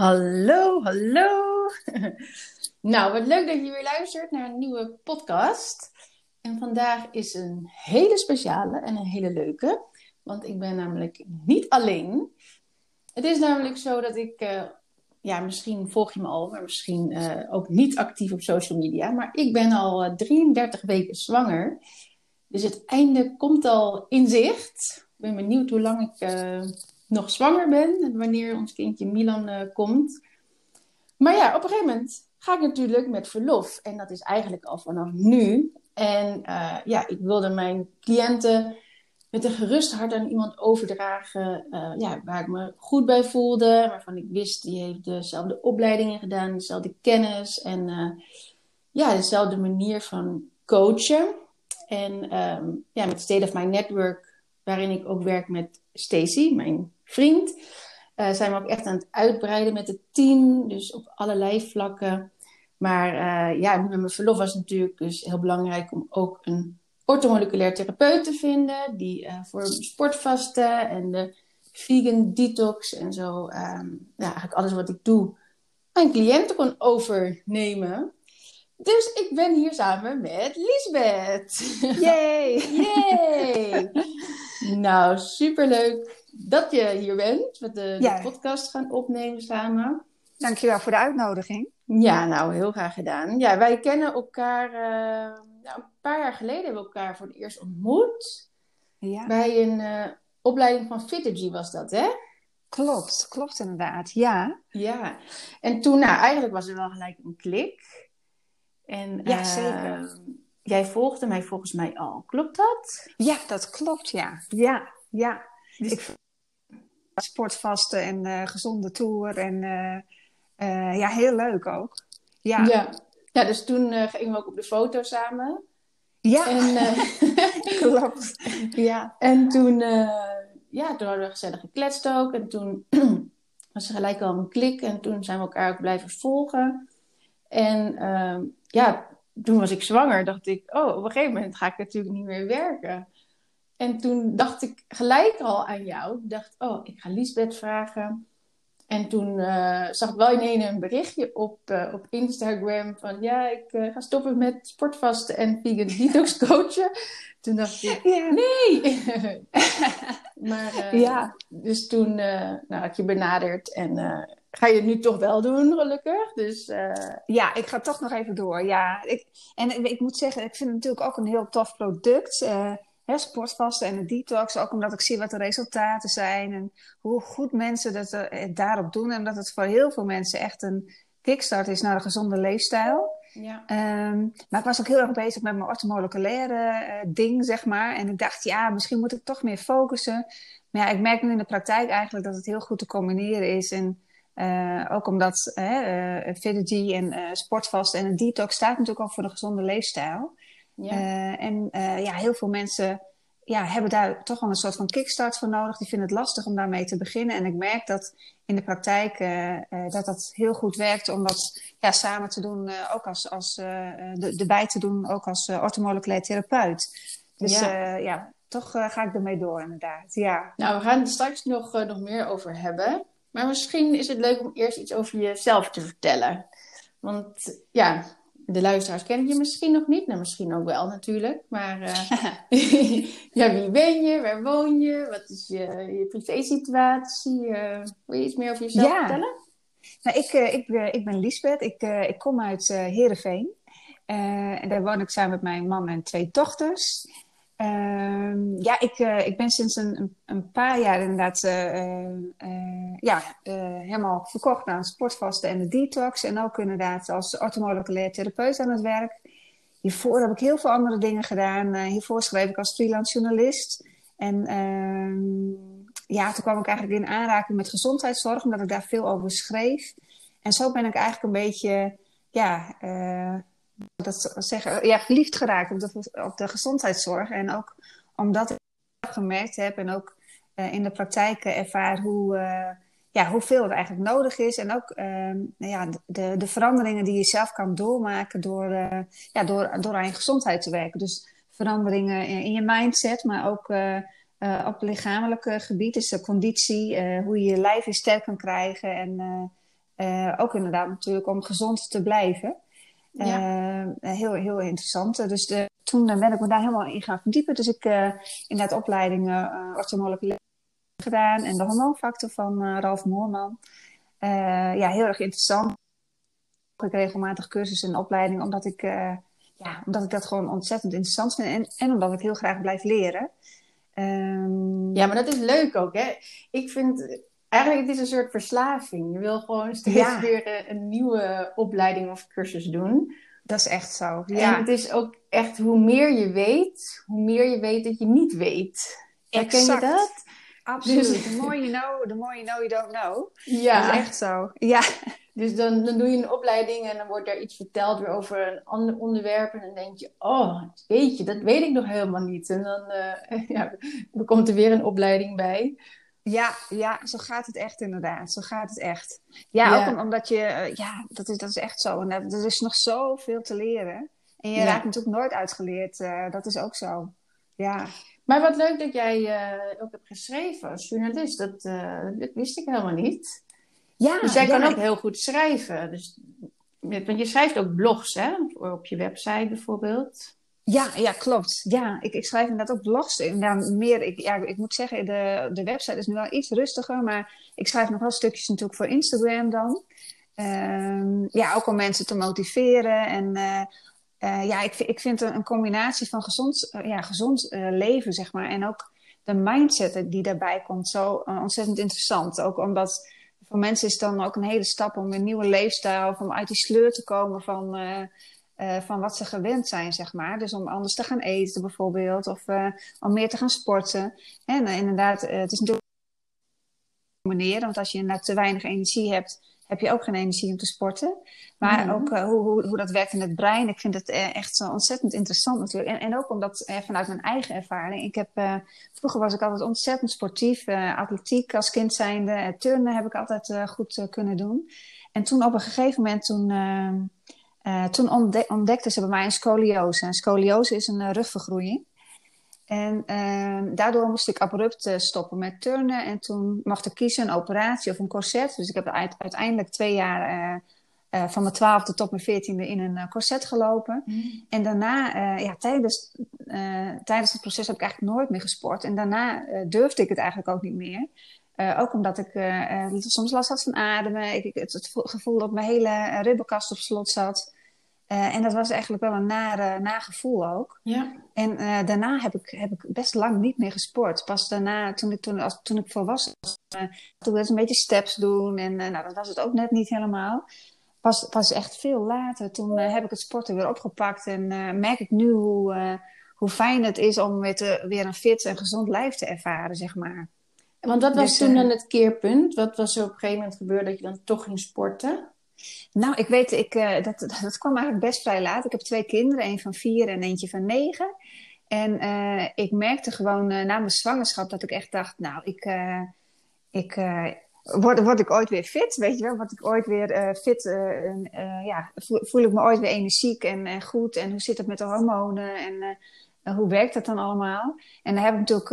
Hallo, hallo. nou, wat leuk dat je weer luistert naar een nieuwe podcast. En vandaag is een hele speciale en een hele leuke. Want ik ben namelijk niet alleen. Het is namelijk zo dat ik, uh, ja, misschien volg je me al, maar misschien uh, ook niet actief op social media. Maar ik ben al uh, 33 weken zwanger. Dus het einde komt al in zicht. Ik ben benieuwd hoe lang ik nog zwanger ben en wanneer ons kindje Milan uh, komt. Maar ja, op een gegeven moment ga ik natuurlijk met verlof. En dat is eigenlijk al vanaf nu. En uh, ja, ik wilde mijn cliënten met een gerust hart aan iemand overdragen. Uh, ja, waar ik me goed bij voelde. Waarvan ik wist, die heeft dezelfde opleidingen gedaan. Dezelfde kennis. En ja, dezelfde manier van coachen. En um, ja, met State of My Network, waarin ik ook werk met Stacy, mijn vriend. Uh, zijn we ook echt aan het uitbreiden met het team, dus op allerlei vlakken. Maar uh, ja, met mijn verlof was het natuurlijk dus heel belangrijk om ook een orthomoleculair therapeut te vinden, die uh, voor sportvasten en de vegan detox en zo, um, ja, eigenlijk alles wat ik doe, mijn cliënten kon overnemen. Dus ik ben hier samen met Lisbeth. Yay! Yay! Nou, superleuk dat je hier bent. Met de, ja. de, podcast gaan opnemen samen. Dankjewel voor de uitnodiging. Ja, nou, heel graag gedaan. Ja, wij kennen elkaar... Uh, nou, een paar jaar geleden hebben we elkaar voor het eerst ontmoet. Ja. Bij een uh, opleiding van Fittergy was dat, hè? Klopt, klopt inderdaad, ja. Ja, en toen, nou, eigenlijk was er wel gelijk een klik. En, ja, zeker. Jij volgde mij volgens mij al, klopt dat? Ja, dat klopt, ja. Ja, ja. Dus... Ik sportvasten en uh, gezonde tour en uh, ja, heel leuk ook. Ja, ja. ja dus toen gingen we ook op de foto samen. Ja, en, klopt. Ja. En toen, ja, toen hadden we gezellig gekletst ook. En toen was er gelijk al een klik. En toen zijn we elkaar ook blijven volgen. En ehm, ja, toen was ik zwanger. Dacht ik, oh, op een gegeven moment ga ik natuurlijk niet meer werken. En toen dacht ik gelijk al aan jou. Ik dacht, oh, ik ga Liesbeth vragen. En toen uh, zag ik wel ineens een berichtje op, uh, op Instagram van ja, ik uh, ga stoppen met sportvasten en vegan detox coachen. Toen dacht ik, nee! maar ja. dus toen nou, had je benaderd en ga je het nu toch wel doen, gelukkig. Dus, Ja, ik ga toch nog even door. Ja, ik, en ik, ik moet zeggen, ik vind het natuurlijk ook een heel tof product hè, sportvasten en de detox. Ook omdat ik zie wat de resultaten zijn en hoe goed mensen dat uh, daarop doen. En dat het voor heel veel mensen echt een kickstart is naar een gezonde leefstijl. Ja. Um, maar ik was ook heel erg bezig met mijn orthomoleculaire uh, ding, zeg maar. En ik dacht, ja, misschien moet ik toch meer focussen. Maar ja, ik merk nu in de praktijk eigenlijk dat het heel goed te combineren is. En uh, ook omdat uh, Fitty en sportvast en een detox staat natuurlijk ook voor een gezonde leefstijl. Ja. Uh, en uh, ja, heel veel mensen ja, hebben daar toch wel een soort van kickstart voor nodig. Die vinden het lastig om daarmee te beginnen. En ik merk dat in de praktijk uh, dat dat heel goed werkt om dat ja, samen te doen, ook als, als de, erbij te doen, ook als orthomoleculair therapeut. Dus ja, ja toch ga ik ermee door inderdaad. Ja. Nou, we gaan er straks nog, nog meer over hebben. Maar misschien is het leuk om eerst iets over jezelf te vertellen. Want ja, de luisteraars kennen je misschien nog niet. Nou, misschien ook wel natuurlijk. Maar uh, ja, wie ben je? Waar woon je? Wat is je, je privé-situatie? Uh, wil je iets meer over jezelf ja. vertellen? Nou, ik, uh, ik, ik ben Liesbeth. Ik, ik kom uit Heerenveen. en daar woon ik samen met mijn man en twee dochters. Uh, ja, ik, uh, ik ben sinds een, een, paar jaar inderdaad uh, ja, helemaal verkocht aan sportvasten en de detox. En ook inderdaad als orthomoleculair therapeut aan het werk. Hiervoor heb ik heel veel andere dingen gedaan. hiervoor schreef ik als freelance journalist. En ehm, ja, toen kwam ik eigenlijk in aanraking met gezondheidszorg, omdat ik daar veel over schreef. En zo ben ik eigenlijk een beetje ja, dat zeggen, ja, verliefd geraakt op de, op de gezondheidszorg. En ook omdat ik gemerkt heb en ook uh, in de praktijk ervaar hoe, uh, ja, hoeveel het eigenlijk nodig is. En ook uh, nou ja, de, de veranderingen die je zelf kan doormaken door, ja, door, door aan je gezondheid te werken. Dus veranderingen in, in je mindset, maar ook op lichamelijke gebied. Dus de conditie, hoe je je lijf weer sterk kan krijgen. En ook inderdaad natuurlijk om gezond te blijven. Ja. heel, heel interessant. Dus de, toen ben ik me daar helemaal in gaan verdiepen. Dus ik inderdaad opleidingen uh, orthomoleculair gedaan en de hormoonfactor van Ralf Moorman. ja, heel erg interessant. Ik regelmatig cursussen en opleidingen, omdat ik ja, omdat ik dat gewoon ontzettend interessant vind en, en omdat ik heel graag blijf leren. Um... Ja, maar dat is leuk ook, hè? Ik vind eigenlijk het is een soort verslaving. Je wil gewoon steeds weer een, nieuwe opleiding of cursus doen. Dat is echt zo. Ja. En het is ook echt hoe meer je weet, hoe meer je weet dat je niet weet. Herken je dat? Absoluut. Dus... The more you know, the more you know you don't know. Ja. Dat is echt zo. Ja. Dus dan, dan doe je een opleiding en dan wordt er iets verteld weer over een ander onderwerp. En dan denk je, oh, weet je, dat weet ik nog helemaal niet. En dan uh, ja, er komt er weer een opleiding bij. Ja, ja, zo gaat het echt inderdaad. Zo gaat het echt. Ja, ook omdat je, uh, ja, dat is, dat is echt zo. En er is nog zoveel te leren. En je raakt natuurlijk nooit uitgeleerd. Uh, dat is ook zo. Ja. Maar wat leuk dat jij ook hebt geschreven als journalist. Dat, dat wist ik helemaal niet. Ja, dus jij kan ook heel goed schrijven. Dus, want je schrijft ook blogs, hè? Op je website bijvoorbeeld. Ja, ja, klopt. Ja, ik, ik schrijf inderdaad ook blogs. Ja, meer, ik, ja, ik moet zeggen, de, de website is nu wel iets rustiger, maar ik schrijf nog wel stukjes natuurlijk voor Instagram dan. Um, ja, ook om mensen te motiveren. En uh, uh, ja, ik, ik vind een, combinatie van gezond, uh, ja, gezond leven, zeg maar, en ook de mindset die daarbij komt, zo ontzettend interessant. Ook omdat voor mensen is het dan ook een hele stap om een nieuwe leefstijl, om uit die sleur te komen van, uh, uh, van wat ze gewend zijn, zeg maar. Dus om anders te gaan eten bijvoorbeeld, of uh, om meer te gaan sporten. En inderdaad, het is natuurlijk manier, want als je inderdaad te weinig energie hebt, heb je ook geen energie om te sporten. Maar mhm. ook hoe, hoe, hoe, dat werkt in het brein. Ik vind het echt zo ontzettend interessant natuurlijk. En, en ook omdat vanuit mijn eigen ervaring. Ik heb, vroeger was ik altijd ontzettend sportief. atletiek als kind zijnde. turnen heb ik altijd goed kunnen doen. En toen op een gegeven moment, toen, toen ontdekten ze bij mij een scoliose. En scoliose is een rugvergroeiing. En uh, daardoor moest ik abrupt uh, stoppen met turnen. En toen mocht ik kiezen een operatie of een corset. Dus ik heb uiteindelijk twee jaar van mijn twaalfde tot mijn veertiende in een corset gelopen. Mm. En daarna, ja, tijdens, tijdens het proces heb ik eigenlijk nooit meer gesport. En daarna durfde ik het eigenlijk ook niet meer. ook omdat ik soms last had van ademen. Ik, het, het, gevoel dat mijn hele ribbenkast op slot zat. Uh, en dat was eigenlijk wel een nare nagevoel ook. Ja. En uh, daarna heb ik, heb ik best lang niet meer gesport. Pas daarna, toen ik, toen, als, toen ik volwassen was, uh, toen was een beetje steps doen. En nou, dat was het ook net niet helemaal. Pas, pas echt veel later, toen heb ik het sporten weer opgepakt. En merk ik nu hoe, hoe fijn het is om weer, te, weer een fit en gezond lijf te ervaren, zeg maar. Want dat was dus, toen dan het keerpunt. Wat was er op een gegeven moment gebeurd dat je dan toch ging sporten? Nou, ik weet, ik, uh, dat, dat kwam eigenlijk best vrij laat. Ik heb twee kinderen, een van vier en eentje van negen. En uh, ik merkte gewoon uh, na mijn zwangerschap dat ik echt dacht, nou, ik, ik, word, word ik ooit weer fit, weet je wel? Word ik ooit weer fit, ja, voel, ik me ooit weer energiek en, en goed? En hoe zit het met de hormonen? En hoe werkt dat dan allemaal? En daar heb ik natuurlijk,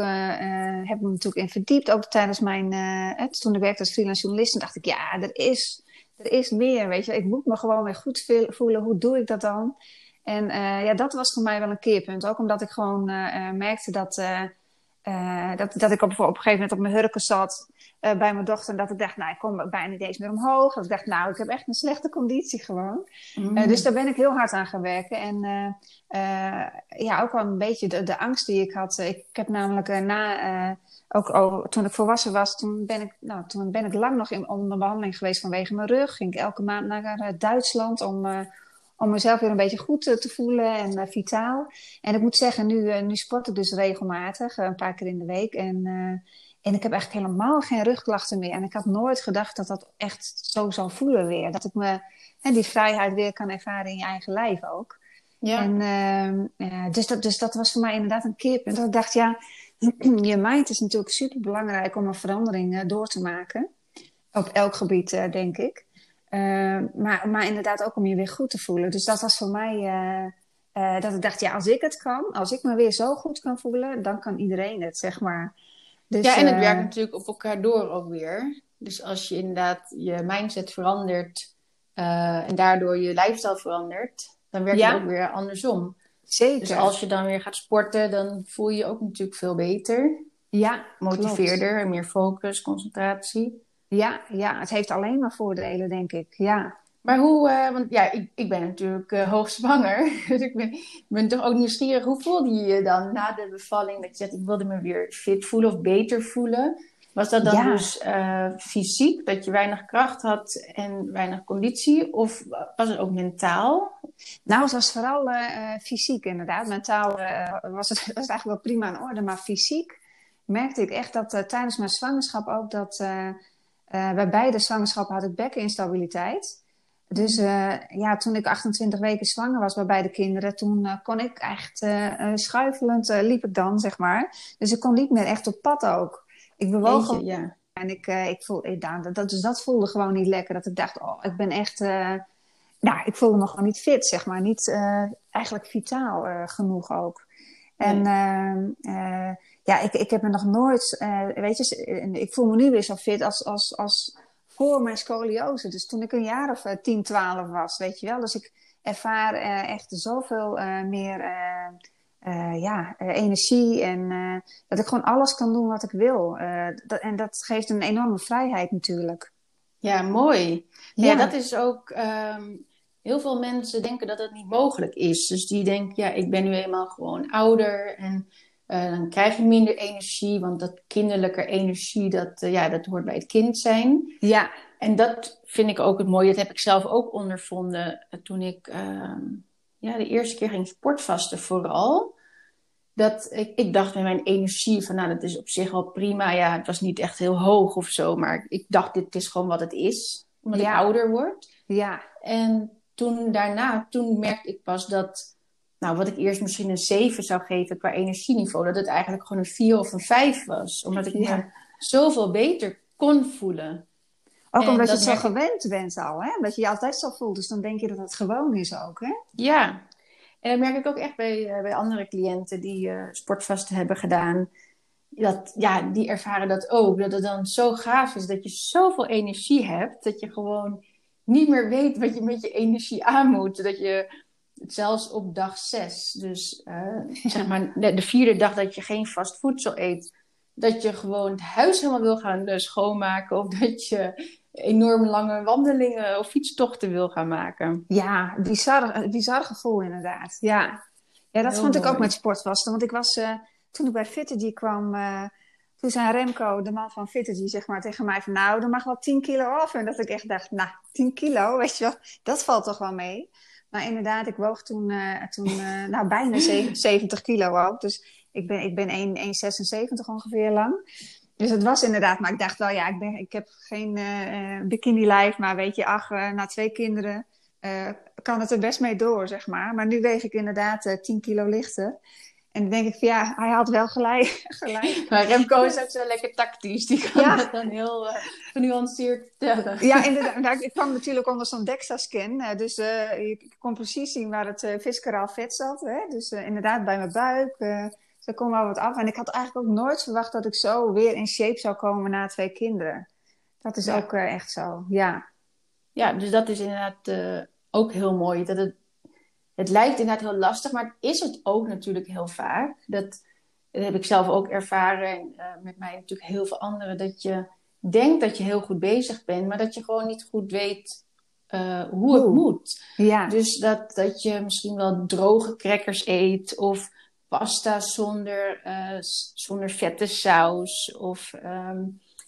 heb ik me natuurlijk in verdiept, ook tijdens mijn, toen ik werkte als freelance journalist. En dacht ik, ja, er is er is meer, weet je. Ik moet me gewoon weer goed voelen. Hoe doe ik dat dan? En uh, ja, dat was voor mij wel een keerpunt. Ook omdat ik gewoon uh, merkte dat, uh, dat, dat ik op, op een gegeven moment op mijn hurken zat bij mijn dochter. En dat ik dacht, nou, ik kom bijna niet eens meer omhoog. Dat ik dacht, nou, ik heb echt een slechte conditie gewoon. Mm. dus daar ben ik heel hard aan gaan werken. En ja, ook wel een beetje de, de angst die ik had. Ik, ik heb namelijk na ook toen ik volwassen was, toen ben ik, nou, toen ben ik lang nog in onder behandeling geweest vanwege mijn rug. Ging ik elke maand naar uh, Duitsland om, uh, om mezelf weer een beetje goed uh, te voelen en vitaal. En ik moet zeggen, nu, nu sport ik dus regelmatig, een paar keer in de week. En, en ik heb echt helemaal geen rugklachten meer. En ik had nooit gedacht dat dat echt zo zou voelen weer. Dat ik me, hè, die vrijheid weer kan ervaren in je eigen lijf ook. Ja. En, ehm, dus, dat, dus dat was voor mij inderdaad een keerpunt. Dat ik dacht, ja je mind is natuurlijk super belangrijk om een verandering uh, door te maken. Op elk gebied, uh, denk ik. Uh, maar, maar inderdaad ook om je weer goed te voelen. Dus dat was voor mij dat ik dacht, ja, als ik het kan, als ik me weer zo goed kan voelen, dan kan iedereen het, zeg maar. Dus, ja, en het werkt natuurlijk op elkaar door ook weer. Dus als je inderdaad je mindset verandert eh, en daardoor je lifestyle verandert, dan werkt Ja. het ook weer andersom. Zeker. Dus als je dan weer gaat sporten, dan voel je je ook natuurlijk veel beter. Ja, klopt. Motiveerder, en meer focus, concentratie. Ja, ja, het heeft alleen maar voordelen, denk ik. Ja. Maar hoe, eh, want ja, ik, ik ben natuurlijk eh, hoogzwanger. Dus ik ben, ik ben toch ook nieuwsgierig. Hoe voelde je je dan na de bevalling? Dat je zegt, ik wilde me weer fit voelen of beter voelen. Was dat dan Ja. dus eh, fysiek, dat je weinig kracht had en weinig conditie? Of was het ook mentaal? Nou, het was vooral eh, eh, fysiek inderdaad. Mentaal was, het, was het eigenlijk wel prima in orde, maar fysiek merkte ik echt dat tijdens mijn zwangerschap ook dat bij beide zwangerschappen had ik bekkeninstabiliteit. Dus eh, ja, toen ik 28 weken zwanger was bij beide kinderen, toen kon ik echt eh, schuifelend liep ik dan, zeg maar. Dus ik kon niet meer echt op pad ook. Ik bewoog ja. en ik, eh, ik voel, ik, nou, dat, dus dat voelde gewoon niet lekker. Dat ik dacht, oh, ik ben echt... eh nou, ik voelde me gewoon niet fit, zeg maar. Niet eh, eigenlijk vitaal eh, genoeg ook. En ehm, eh, ja, ik, ik heb me nog nooit... eh, weet je, eh, ik voel me nu weer zo fit als, als, als voor mijn scoliose. Dus toen ik een jaar of eh, 10, 12 was, weet je wel. Dus ik ervaar eh, echt zoveel eh, meer... eh, ja, eh, energie en eh, dat ik gewoon alles kan doen wat ik wil. Dat, en dat geeft een enorme vrijheid natuurlijk. Ja, mooi. Ja, Ja. dat is ook. ehm, heel veel mensen denken dat het niet mogelijk is. Dus die denken, ja, ik ben nu eenmaal gewoon ouder en dan krijg je minder energie, want dat kinderlijke energie, dat, ja, dat hoort bij het kind zijn. Ja, En dat vind ik ook het mooie. Dat heb ik zelf ook ondervonden toen ik ehm, ja, de eerste keer ging sportvasten vooral. Dat ik, ik dacht met mijn energie van, nou, dat is op zich wel prima. Ja, het was niet echt heel hoog of zo, maar ik dacht, dit is gewoon wat het is. Omdat Ja. ik ouder word. ja, En toen daarna, toen merkte ik pas dat, nou, wat ik eerst misschien een 7 zou geven qua energieniveau, dat het eigenlijk gewoon een 4 of een 5 was. Omdat ik Ja. me zoveel beter kon voelen. Ook En omdat je het zo gewend bent al, hè? Dat je je altijd zo voelt, dus dan denk je dat het gewoon is ook, hè? Ja, en dat merk ik ook echt bij, eh, bij andere cliënten die sportvasten hebben gedaan. Dat, ja, die ervaren dat ook. Dat het dan zo gaaf is dat je zoveel energie hebt. Dat je gewoon niet meer weet wat je met je energie aan moet. Dat je zelfs op dag zes, dus eh, zeg maar de, de vierde dag dat je geen vast voedsel eet. Dat je gewoon het huis helemaal wil gaan eh, schoonmaken. Of dat je enorm lange wandelingen of fietstochten wil gaan maken. Ja, bizar, bizar gevoel inderdaad. Ja, ja dat Heel vond ik ook met sportvasten. Want ik was, eh, toen ik bij Fittergy kwam, eh, toen zei Remco, de man van Fittergy, zeg maar tegen mij van nou, er mag wel 10 kilo af. En dat ik echt dacht, nou, 10 kilo, weet je wel, dat valt toch wel mee. Maar inderdaad, ik woog toen, eh, toen eh, nou, bijna zeven- 70 kilo ook. Dus ik ben, ik ben 1 1,76 ongeveer lang. Dus het was inderdaad, maar ik dacht wel, ja, ik, ben, ik heb geen eh, eh, bikini-lijf, maar weet je, ach, eh, na twee kinderen kan het er best mee door, zeg maar. Maar nu weeg ik inderdaad eh 10 kilo lichter. En dan denk ik van, ja, hij had wel gelijk. gelijk. Maar Remco is ook zo lekker tactisch. Die kan Ja. dat dan heel eh, genuanceerd vertellen. Ja, inderdaad. Ik kwam natuurlijk onder zo'n DEXA-scan. dus eh, ik kon precies zien waar het uh, visceraal vet zat. Hè? Dus inderdaad bij mijn buik. Er kon wel wat af. En ik had eigenlijk ook nooit verwacht dat ik zo weer in shape zou komen na twee kinderen. Dat is Ja. ook eh, echt zo, ja. Ja, dus dat is inderdaad eh, ook heel mooi. Dat het, het lijkt inderdaad heel lastig, maar het is het ook natuurlijk heel vaak. Dat, dat heb ik zelf ook ervaren. En eh, met mij natuurlijk heel veel anderen. Dat je denkt dat je heel goed bezig bent, maar dat je gewoon niet goed weet hoe het moet. Ja, Dus dat, dat je misschien wel droge crackers eet of pasta zonder, eh, zonder vette saus of ehm,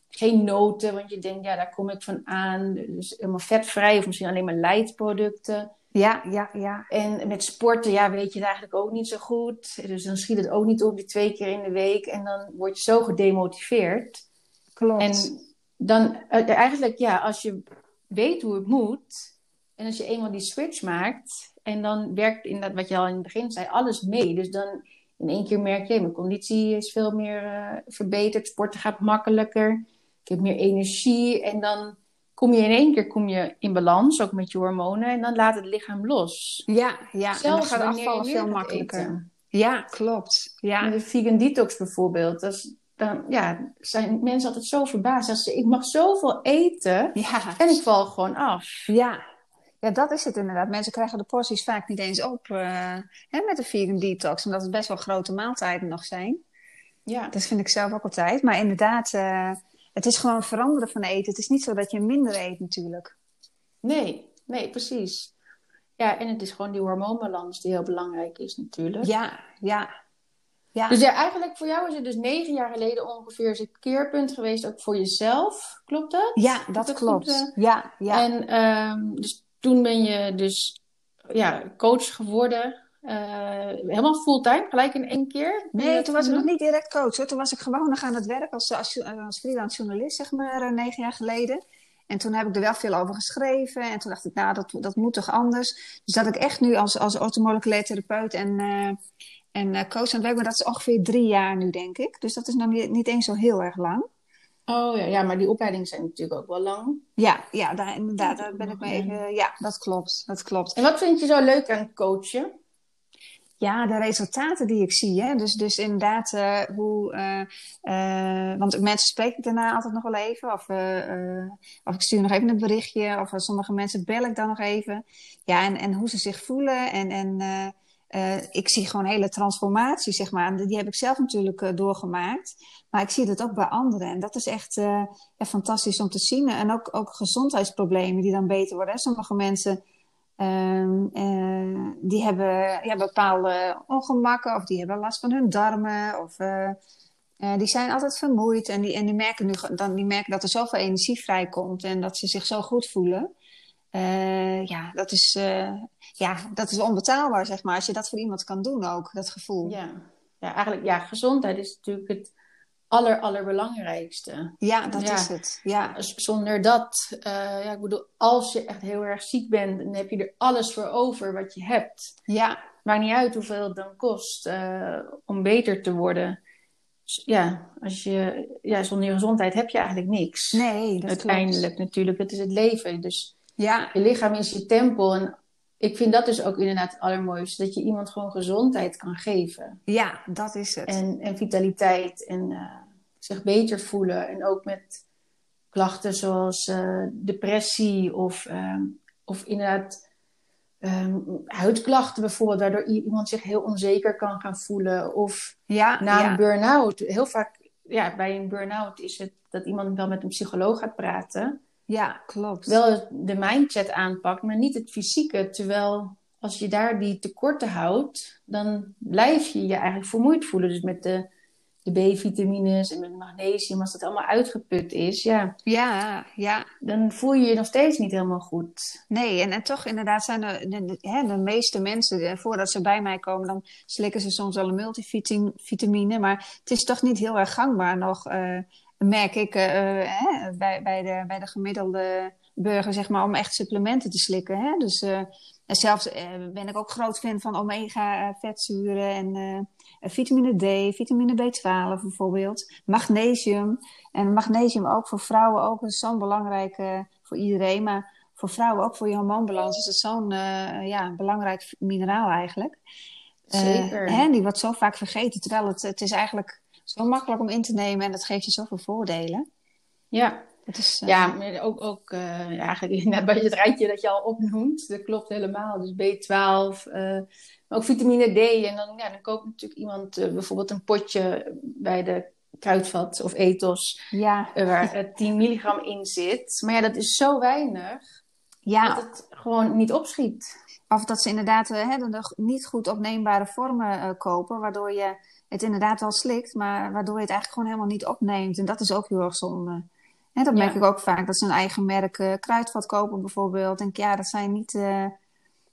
geen noten, want je denkt, ja, daar kom ik van aan. Dus helemaal vetvrij of misschien alleen maar light producten. ja, ja, ja. En met sporten, ja, weet je het eigenlijk ook niet zo goed. Dus dan schiet het ook niet op die twee keer in de week en dan word je zo gedemotiveerd. Klopt. En dan eh, eigenlijk, ja, als je weet hoe het moet en als je eenmaal die switch maakt en dan werkt inderdaad wat je al in het begin zei, alles mee. Dus dan in één keer merk je, mijn conditie is veel meer eh, verbeterd, sporten gaat makkelijker, ik heb meer energie en dan kom je in één keer kom je in balans, ook met je hormonen en dan laat het lichaam los. ja, ja. en dan Zelfs gaat afvallen meer veel makkelijker. eten. Ja, klopt. Ja, En de vegan detox bijvoorbeeld, dat is dan ja, zijn mensen altijd zo verbaasd. Als ze, ik mag zoveel eten Ja. en ik val gewoon af. Ja. Ja, dat is het inderdaad. Mensen krijgen de porties vaak niet eens op eh, hè, met de vegan detox, omdat het best wel grote maaltijden nog zijn. Ja, Dat vind ik zelf ook altijd. Maar inderdaad, eh, het is gewoon veranderen van eten. Het is niet zo dat je minder eet natuurlijk. nee, nee, precies. Ja, en het is gewoon die hormoonbalans die heel belangrijk is natuurlijk. Ja, ja. Ja, Dus ja, eigenlijk voor jou is het dus negen jaar geleden ongeveer is het keerpunt geweest, ook voor jezelf. Klopt dat? ja dat klopt. eh, Ja, ja. En ehm, dus toen ben je dus ja, coach geworden. eh, helemaal fulltime, gelijk in één keer? Nee, toen was ik nog niet direct coach. Hoor. Toen was ik gewoon nog aan het werk als, als, als freelance journalist, zeg maar, eh, negen jaar geleden. En toen heb ik er wel veel over geschreven. En toen dacht ik, nou, dat, dat moet toch anders. Dus dat ik echt nu als, als orthomoleculair therapeut en, eh, en coach aan het werk ben, dat is ongeveer drie jaar nu, denk ik. Dus dat is nog niet, niet eens zo heel erg lang. Oh ja, ja, maar die opleidingen zijn natuurlijk ook wel lang. Ja, ja daar, inderdaad, daar ben ik mee even... Ja, dat klopt, dat klopt. En wat vind je zo leuk aan coachen? Ja, de resultaten die ik zie. Hè? Dus, dus inderdaad, eh, hoe. eh, eh, want mensen spreek ik daarna altijd nog wel even. Of, of ik stuur nog even een berichtje. Of sommige mensen bel ik dan nog even. Ja, en, en hoe ze zich voelen. En, en ik zie gewoon hele transformatie, zeg maar. Die heb ik zelf natuurlijk doorgemaakt. Maar ik zie dat ook bij anderen. En dat is echt eh, fantastisch om te zien. En ook, ook gezondheidsproblemen die dan beter worden. Hè? Sommige mensen. Ehm, eh, die hebben ja, bepaalde ongemakken of die hebben last van hun darmen. Of eh, die zijn altijd vermoeid en die, en die, merken nu, dan, die merken dat er zoveel energie vrijkomt en dat ze zich zo goed voelen. Ja, dat is, ja, dat is onbetaalbaar, zeg maar. Als je dat voor iemand kan doen ook, dat gevoel. Ja, ja eigenlijk, ja, gezondheid is natuurlijk het aller, allerbelangrijkste. Ja, dat Ja. is het. Ja, Z- Zonder dat, eh, ja, ik bedoel, als je echt heel erg ziek bent, dan heb je er alles voor over wat je hebt. ja, Maakt niet uit hoeveel het dan kost eh, om beter te worden. Dus ja, als je, ja, zonder je gezondheid heb je eigenlijk niks. nee, dat Uiteindelijk natuurlijk, het is het leven. Dus. Ja, je lichaam is je tempel. En ik vind dat dus ook inderdaad het allermooiste. Dat je iemand gewoon gezondheid kan geven. ja, dat is het. En, en vitaliteit. En eh, zich beter voelen. En ook met klachten zoals eh, depressie. Of, ehm, of inderdaad ehm, huidklachten bijvoorbeeld. Waardoor iemand zich heel onzeker kan gaan voelen. Of ja, na ja, een burn-out. Heel vaak ja, bij een burn-out is het dat iemand wel met een psycholoog gaat praten ja, klopt. wel de mindset aanpakt, maar niet het fysieke. Terwijl als je daar die tekorten houdt, dan blijf je je eigenlijk vermoeid voelen. Dus met de, de B-vitamines en met magnesium, als dat allemaal uitgeput is, ja, Ja, ja. dan voel je je nog steeds niet helemaal goed. Nee, en, en toch inderdaad zijn de, de, de- hè, de meeste mensen, eh, voordat ze bij mij komen, dan slikken ze soms wel een multivitamine. Maar het is toch niet heel erg gangbaar nog, eh, merk ik, eh, eh, hè, bij, bij, de, bij de gemiddelde burger, zeg maar, om echt supplementen te slikken. Hè? Dus eh, en zelfs ben ik ook groot fan van omega-vetzuren en vitamine D, vitamine B12 bijvoorbeeld, magnesium. En magnesium ook voor vrouwen ook is zo'n belangrijk voor iedereen, maar voor vrouwen ook voor je hormoonbalans is het zo'n ja, belangrijk mineraal eigenlijk. Zeker. hè, die wordt zo vaak vergeten, terwijl het, het is eigenlijk zo makkelijk om in te nemen en dat geeft je zoveel voordelen. Ja, Het is, eh, ja ook, ook eh, ja, eigenlijk net bij het rijtje dat je al opnoemt, dat klopt helemaal. Dus B12, eh, maar ook vitamine D. En dan, ja, dan koopt natuurlijk iemand eh, bijvoorbeeld een potje bij de kruidvat of ethos. ja, eh, waar eh, 10 milligram in zit. Maar ja, dat is zo weinig ja, dat het gewoon niet opschiet. Of dat ze inderdaad eh, hè, de niet goed opneembare vormen eh, kopen, waardoor je het inderdaad wel slikt, maar waardoor je het eigenlijk gewoon helemaal niet opneemt. En dat is ook heel erg zonde. Hè, dat Ja. merk ik ook vaak, dat ze een eigen merk eh, kruidvat kopen bijvoorbeeld. Denk ja, dat zijn niet, eh,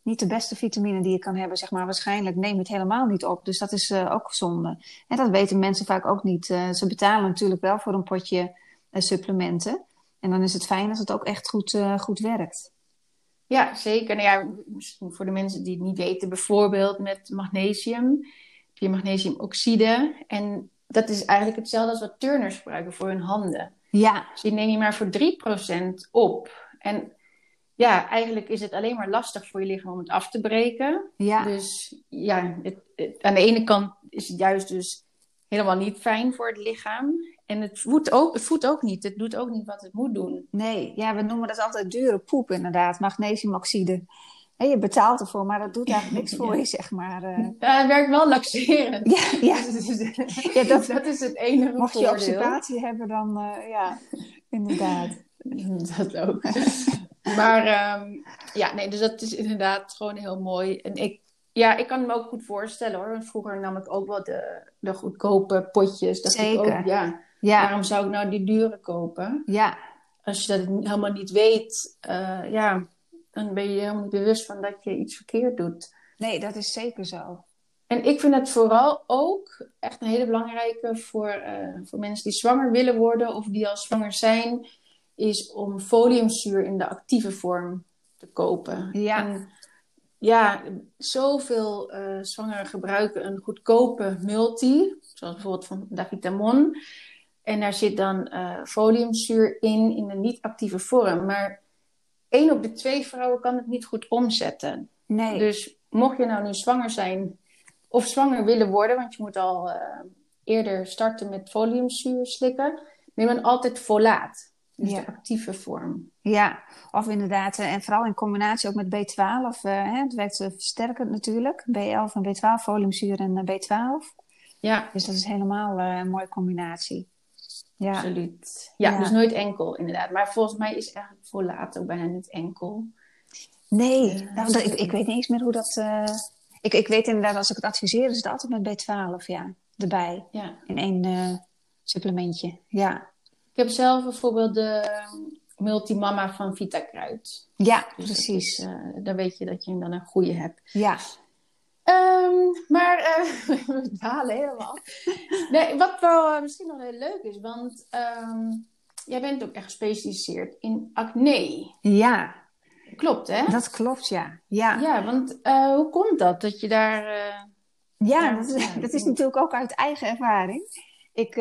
niet de beste vitamine die je kan hebben, zeg maar. Waarschijnlijk neem je het helemaal niet op, dus dat is eh, ook zonde. En dat weten mensen vaak ook niet. Ze betalen natuurlijk wel voor een potje supplementen. En dan is het fijn als het ook echt goed, goed werkt. Ja, zeker. Nou ja, misschien voor de mensen die het niet weten, bijvoorbeeld met magnesium. Je magnesiumoxide. En dat is eigenlijk hetzelfde als wat turners gebruiken voor hun handen. Ja, Dus die neem je maar voor 3% op. En ja, eigenlijk is het alleen maar lastig voor je lichaam om het af te breken. ja, Dus ja, het, het- aan de ene kant is het juist dus helemaal niet fijn voor het lichaam. En het voedt, ook, het voedt ook niet. Het doet ook niet wat het moet doen. Nee, ja, we noemen dat altijd dure poep inderdaad, magnesiumoxide. En je betaalt ervoor, maar dat doet eigenlijk niks voor je, zeg maar. Uh... Ja, het werkt wel laxerend. Ja, ja. ja dat, dat is het enige Mocht je obstipatie hebben, dan uh, ja, inderdaad. dat ook. maar um, ja, nee, dus dat is inderdaad gewoon heel mooi. En ik, ja, ik kan me ook goed voorstellen hoor. Want vroeger nam ik ook wel de, de goedkope potjes. Dat Zeker. Ik ook, ja, ja, waarom zou ik nou die dure kopen? Ja. Als je dat helemaal niet weet, uh, ja, dan ben je helemaal niet bewust van dat je iets verkeerd doet. Nee, dat is zeker zo. En ik vind het vooral ook echt een hele belangrijke voor, uh, voor mensen die zwanger willen worden of die al zwanger zijn, is om foliumzuur in de actieve vorm te kopen. Ja. En, ja, zoveel uh, zwangeren gebruiken een goedkope multi, zoals bijvoorbeeld van Davitamon. En daar zit dan uh, foliumzuur in, in een niet-actieve vorm. Maar één op de twee vrouwen kan het niet goed omzetten. Nee. Dus mocht je nou nu zwanger zijn of zwanger willen worden, want je moet al uh, eerder starten met foliumzuur slikken, neem dan altijd folaat. Dus Ja. de actieve vorm. Ja, of inderdaad, eh, en vooral in combinatie ook met B12. eh, hè, het werkt eh, versterkend natuurlijk. B11 en B12, foliumzuur en eh, B12. Ja, Dus dat is helemaal eh, een mooie combinatie. Ja, absoluut. Ja, Ja. dus nooit enkel inderdaad. Maar volgens mij is eigenlijk folaat ook bijna niet enkel. nee, Ja, nou, dat- ik, ik weet niet eens meer hoe dat... eh, ik, ik weet inderdaad, als ik het adviseer, is het altijd met B12, ja, erbij. Ja. In één eh, supplementje, ja. Ik heb zelf bijvoorbeeld de multimama van Vita Kruid. Ja, Dus precies. is, eh, dan weet je dat je dan een goede hebt. Ja, Ehm, maar eh, we dalen helemaal. Nee, wat wel eh, misschien nog heel leuk is, want ehm, jij bent ook echt gespecialiseerd in acne. ja, Klopt, hè? dat klopt, ja. Ja, Ja, want eh, hoe komt dat? Dat je daar. Ja, dat, is, ja, dat is natuurlijk ook uit eigen ervaring. Ik,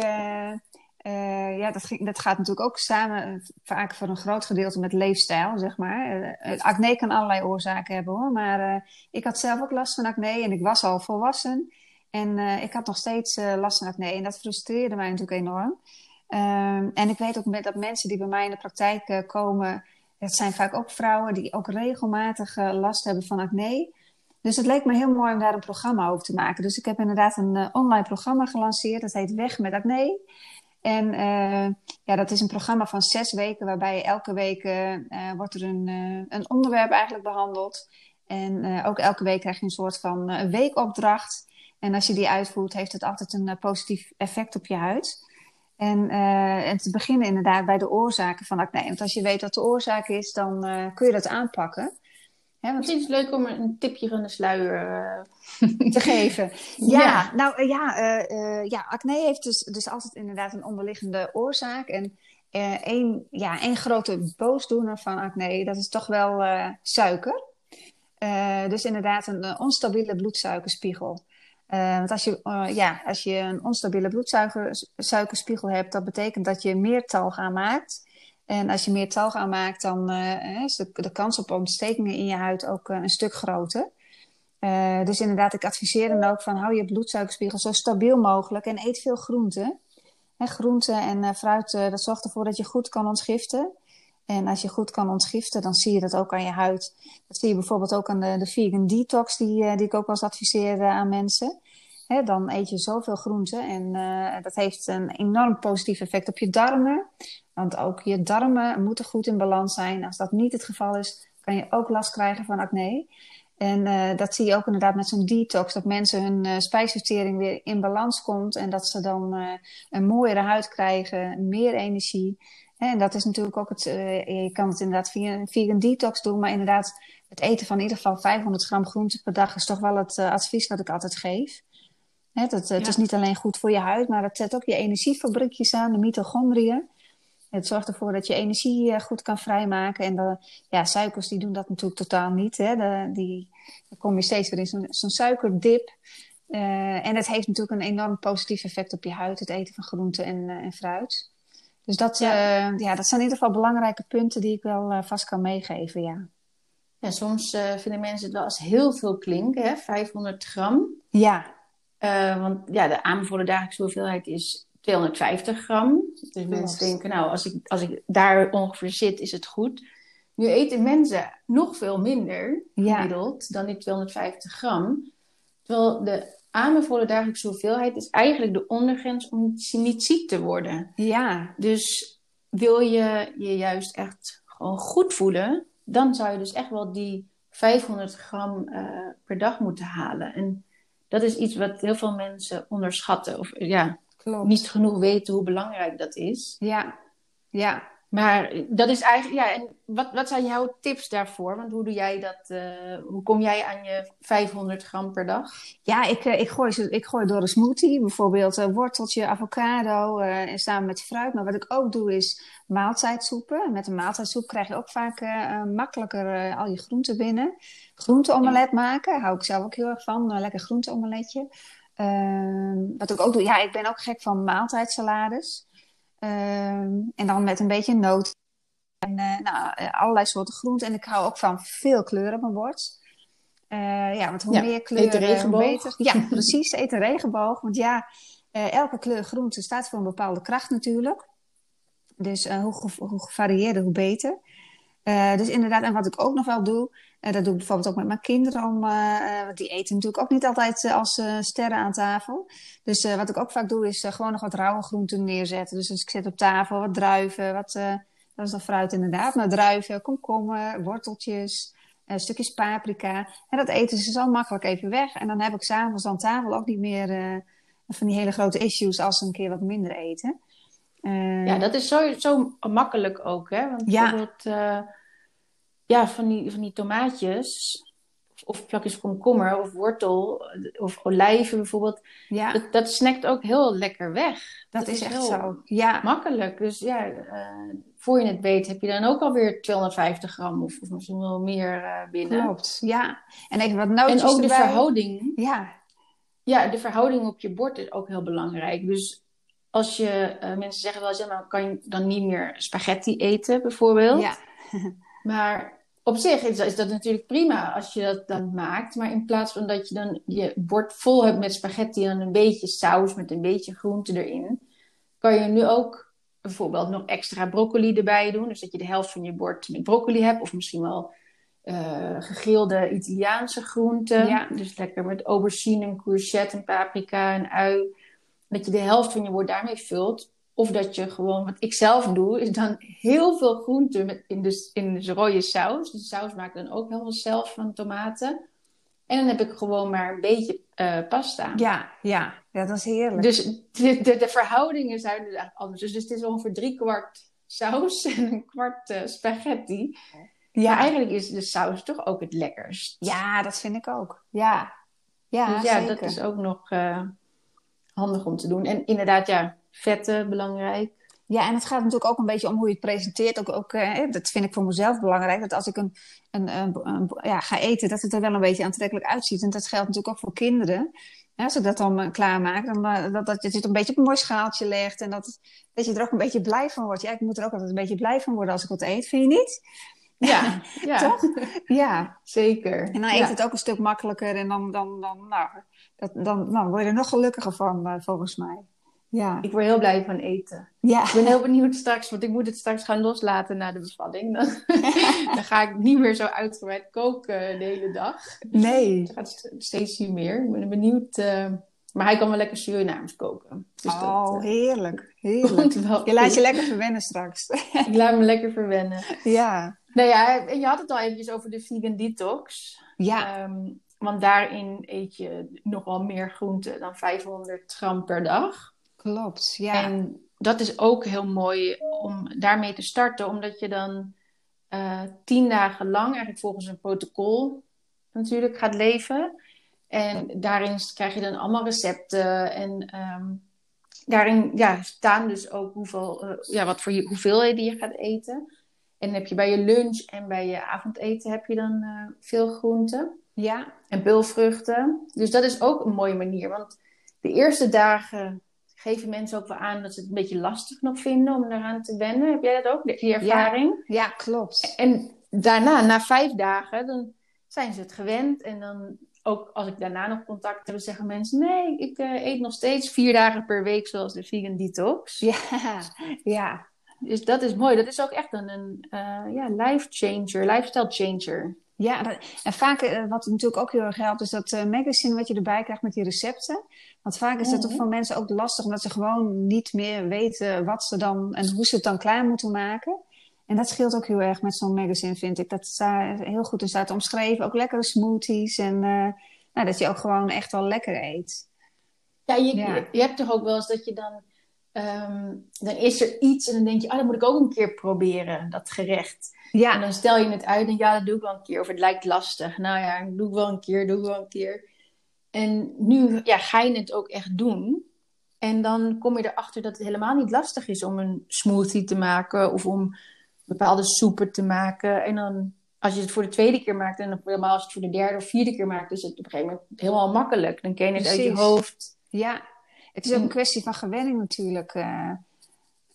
eh, ja, dat, dat gaat natuurlijk ook samen, eh, vaak voor een groot gedeelte met leefstijl, zeg maar. Eh, acne kan allerlei oorzaken hebben hoor, maar ik had zelf ook last van acne en ik was al volwassen. En ik had nog steeds last van acne en dat frustreerde mij natuurlijk enorm. Ehm, en ik weet ook met, dat mensen die bij mij in de praktijk komen, het zijn vaak ook vrouwen die ook regelmatig last hebben van acne. Dus het leek me heel mooi om daar een programma over te maken. Dus ik heb inderdaad een online programma gelanceerd. Dat heet Weg met Acne. En eh, ja, dat is een programma van zes weken, waarbij elke week eh, eh, wordt er een, een onderwerp eigenlijk behandeld. En ook elke week krijg je een soort van weekopdracht. En als je die uitvoert, heeft het altijd een positief effect op je huid. En, en te beginnen inderdaad bij de oorzaken van acne. Want als je weet wat de oorzaak is, dan kun je dat aanpakken. Want Misschien is het leuk om een tipje van de sluier. eh, te geven. Ja, Ja. nou eh, ja, eh, ja, acne heeft dus, dus altijd inderdaad een onderliggende oorzaak. En één, ja, één grote boosdoener van acne, dat is toch wel suiker. Dus inderdaad een onstabiele bloedsuikerspiegel. Want als je, ja, als je een onstabiele bloedsuikerspiegel hebt, dat betekent dat je meer talg aanmaakt. En als je meer talg aanmaakt, dan eh, is de, kans op ontstekingen in je huid ook eh, een stuk groter. Eh, dus inderdaad, ik adviseer dan ook van hou je bloedsuikerspiegel zo stabiel mogelijk en eet veel groenten. Groenten en fruit, dat zorgt ervoor dat je goed kan ontgiften. En als je goed kan ontgiften, dan zie je dat ook aan je huid. Dat zie je bijvoorbeeld ook aan de, de vegan detox, die, die ik ook wel eens adviseer aan mensen. Dan eet je zoveel groenten en eh, dat heeft een enorm positief effect op je darmen. Want ook je darmen moeten goed in balans zijn. Als dat niet het geval is, kan je ook last krijgen van acne. En eh, dat zie je ook inderdaad met zo'n detox, dat mensen hun eh, spijsvertering weer in balans komt en dat ze dan een mooiere huid krijgen, meer energie. En dat is natuurlijk ook het, je kan het inderdaad via een detox doen, maar inderdaad het eten van in ieder geval 500 gram groente per dag is toch wel het advies wat ik altijd geef. Dat, Het Ja. is niet alleen goed voor je huid, maar het zet ook je energiefabriekjes aan, de mitochondriën. Het zorgt ervoor dat je energie eh, goed kan vrijmaken. En de, ja, suikers die doen dat natuurlijk totaal niet. Hè. De, die, dan kom je steeds weer in zo'n suikerdip. Eh, en het heeft natuurlijk een enorm positief effect op je huid, het eten van groenten en, eh, en fruit. Dus dat, Ja. ja. ja, dat zijn in ieder geval belangrijke punten die ik wel eh, vast kan meegeven. Ja, ja, soms eh, vinden mensen het wel als heel veel klinken, hè? 500 gram. ja, Uh, want ja, de aanbevolen dagelijkse hoeveelheid is 250 gram. Dus mensen denken, nou, als ik, als ik daar ongeveer zit, is het goed. Nu eten mensen nog veel minder gemiddeld dan die 250 gram. Terwijl de aanbevolen dagelijkse hoeveelheid is eigenlijk de ondergrens om niet ziek te worden. Ja. Dus wil je je juist echt gewoon goed voelen, dan zou je dus echt wel die 500 gram uh, per dag moeten halen. En dat is iets wat heel veel mensen onderschatten. Of ja, Klopt. niet genoeg weten hoe belangrijk dat is. Ja, ja. Maar dat is eigenlijk, ja, en wat, wat zijn jouw tips daarvoor? Want hoe doe jij dat? Uh, hoe kom jij aan je 500 gram per dag? Ja, ik, uh, ik, gooi, ik gooi door een smoothie, bijvoorbeeld uh, worteltje, avocado en samen met fruit. Maar wat ik ook doe is maaltijdsoepen. Met een maaltijdsoep krijg je ook vaak makkelijker al je groenten binnen. Groenteomelet ja. maken, hou ik zelf ook heel erg van. Een lekker groenteomeletje. Ehm, wat ik ook doe, ja, ik ben ook gek van maaltijdsalades. Ehm, en dan met een beetje noot. En uh, nou, allerlei soorten groenten. En ik hou ook van veel kleuren op mijn bord. Uh, ja, want hoe meer kleuren, hoe beter. Ja, precies. Eet een regenboog. Want ja, elke kleur groente staat voor een bepaalde kracht natuurlijk. Dus hoe, hoe gevarieerder, hoe beter. dus inderdaad, en wat ik ook nog wel doe, uh, dat doe ik bijvoorbeeld ook met mijn kinderen, om, uh, die eten natuurlijk ook niet altijd als sterren aan tafel. Dus wat ik ook vaak doe, is gewoon nog wat rauwe groenten neerzetten. Dus, ik zet op tafel wat druiven, wat, dat is dan fruit inderdaad, maar druiven, komkommer, worteltjes, stukjes paprika. En dat eten ze zo makkelijk even weg. En dan heb ik s'avonds aan tafel ook niet meer van die hele grote issues als ze een keer wat minder eten. ja, dat is zo, zo makkelijk ook, hè? Want ja. bijvoorbeeld ja, van die, van die tomaatjes, of plakjes komkommer, of wortel, of olijven bijvoorbeeld. Ja. Dat, dat snakt ook heel lekker weg. Dat, is, echt zo. Ja. Makkelijk. Dus ja, uh, voor je het weet heb je dan ook alweer 250 gram of, of misschien wel meer uh, binnen. Klopt, ja. En even wat nootjes En ook de verhouding. Ja. Ja, de verhouding op je bord is ook heel belangrijk. Dus als je, uh, mensen zeggen wel eens, ja, maar kan je dan niet meer spaghetti eten bijvoorbeeld? Ja. Maar op zich is, dat natuurlijk prima als je dat dan maakt. Maar in plaats van dat je dan je bord vol hebt met spaghetti en een beetje saus met een beetje groente erin, kan je nu ook bijvoorbeeld nog extra broccoli erbij doen. Dus dat je de helft van je bord met broccoli hebt, of misschien wel uh, gegrilde Italiaanse groenten. Ja. Dus lekker met aubergine en courgette en paprika en ui. Dat je de helft van je bord daarmee vult. Of dat je gewoon, wat ik zelf doe, is dan heel veel groenten met, in, de, in de rode saus. De saus maak ik dan ook heel veel zelf van tomaten. En dan heb ik gewoon maar een beetje uh, pasta. Ja, ja, ja, dat is heerlijk. Dus de, de, de verhoudingen zijn dus eigenlijk anders. Dus, dus het is ongeveer drie kwart saus en een kwart uh, spaghetti. Ja, maar eigenlijk is de saus toch ook het lekkerst. Ja, dat vind ik ook. Ja, ja, dus ja dat is ook nog uh, handig om te doen. En inderdaad, ja, vetten belangrijk. Ja, en het gaat natuurlijk ook een beetje om hoe je het presenteert. Ook, ook, eh, dat vind ik voor mezelf belangrijk. Dat als ik een, een, een, ja, ga eten, dat het er wel een beetje aantrekkelijk uitziet. En dat geldt natuurlijk ook voor kinderen. als ik dat dan uh, klaarmaak, dan dat, dat je het een beetje op een mooi schaaltje legt. En dat, dat je er ook een beetje blij van wordt. Ja, ik moet er ook altijd een beetje blij van worden als ik wat eet, vind je niet? Ja, ja. toch? Ja, zeker. En dan eet het ook een stuk makkelijker. En dan, dan, dan, nou, dat, dan, dan word je er nog gelukkiger van, volgens mij. Ja. Ik word heel blij van eten. Ja. Ik ben heel benieuwd straks, want ik moet het straks gaan loslaten na de bevalling. Dan, dan ga ik niet meer zo uitgebreid koken de hele dag. Nee. Het gaat steeds niet meer. Ik ben benieuwd. Uh, maar hij kan wel lekker Surinaams koken. Dus oh, dat, uh, heerlijk. Heerlijk. Je laat je lekker verwennen straks. ik laat me lekker verwennen. Ja. Nou ja, en je had het al eventjes over de vegan detox. Ja. Um, want daarin eet je nog wel meer groente dan 500 gram per dag. Klopt, ja. En dat is ook heel mooi om daarmee te starten, omdat je dan uh, tien dagen lang, eigenlijk volgens een protocol natuurlijk, gaat leven. En daarin krijg je dan allemaal recepten en um, daarin ja, staan dus ook hoeveel, uh, ja, wat voor je, hoeveelheden je gaat eten. En heb je bij je lunch en bij je avondeten heb je dan uh, veel groenten. Ja. En peulvruchten. Dus dat is ook een mooie manier. Want de eerste dagen geven mensen ook wel aan dat ze het een beetje lastig nog vinden om eraan te wennen. Heb jij dat ook, die ervaring? Ja, ja klopt. En daarna, na vijf dagen, dan zijn ze het gewend en dan ook als ik daarna nog contact heb, zeggen mensen: nee, ik uh, eet nog steeds vier dagen per week, zoals de vegan detox. Ja, ja. Dus dat is mooi. Dat is ook echt een, een uh, ja, life changer, lifestyle changer. Ja, dat, en vaak, uh, wat natuurlijk ook heel erg helpt, is dat uh, magazine wat je erbij krijgt met die recepten. Want vaak is het toch voor mensen ook lastig, omdat ze gewoon niet meer weten wat ze dan en hoe ze het dan klaar moeten maken. En dat scheelt ook heel erg met zo'n magazine, vind ik. Dat daar heel goed in staat omschreven. Ook lekkere smoothies en uh, nou, dat je ook gewoon echt wel lekker eet. Ja je, ja. je, hebt toch ook wel eens dat je dan... Um, dan is er iets en dan denk je, ah, dat moet ik ook een keer proberen, dat gerecht. Ja. En dan stel je het uit en ja, dat doe ik wel een keer. Of het lijkt lastig. Nou ja, doe ik wel een keer, doe ik wel een keer. En nu ja, ga je het ook echt doen. En dan kom je erachter dat het helemaal niet lastig is om een smoothie te maken of om bepaalde soepen te maken. En dan, als je het voor de tweede keer maakt, en helemaal als je het voor de derde of vierde keer maakt, is het op een gegeven moment helemaal makkelijk. Dan ken je het uit je hoofd. Ja, het is ook een kwestie van gewenning natuurlijk. Uh,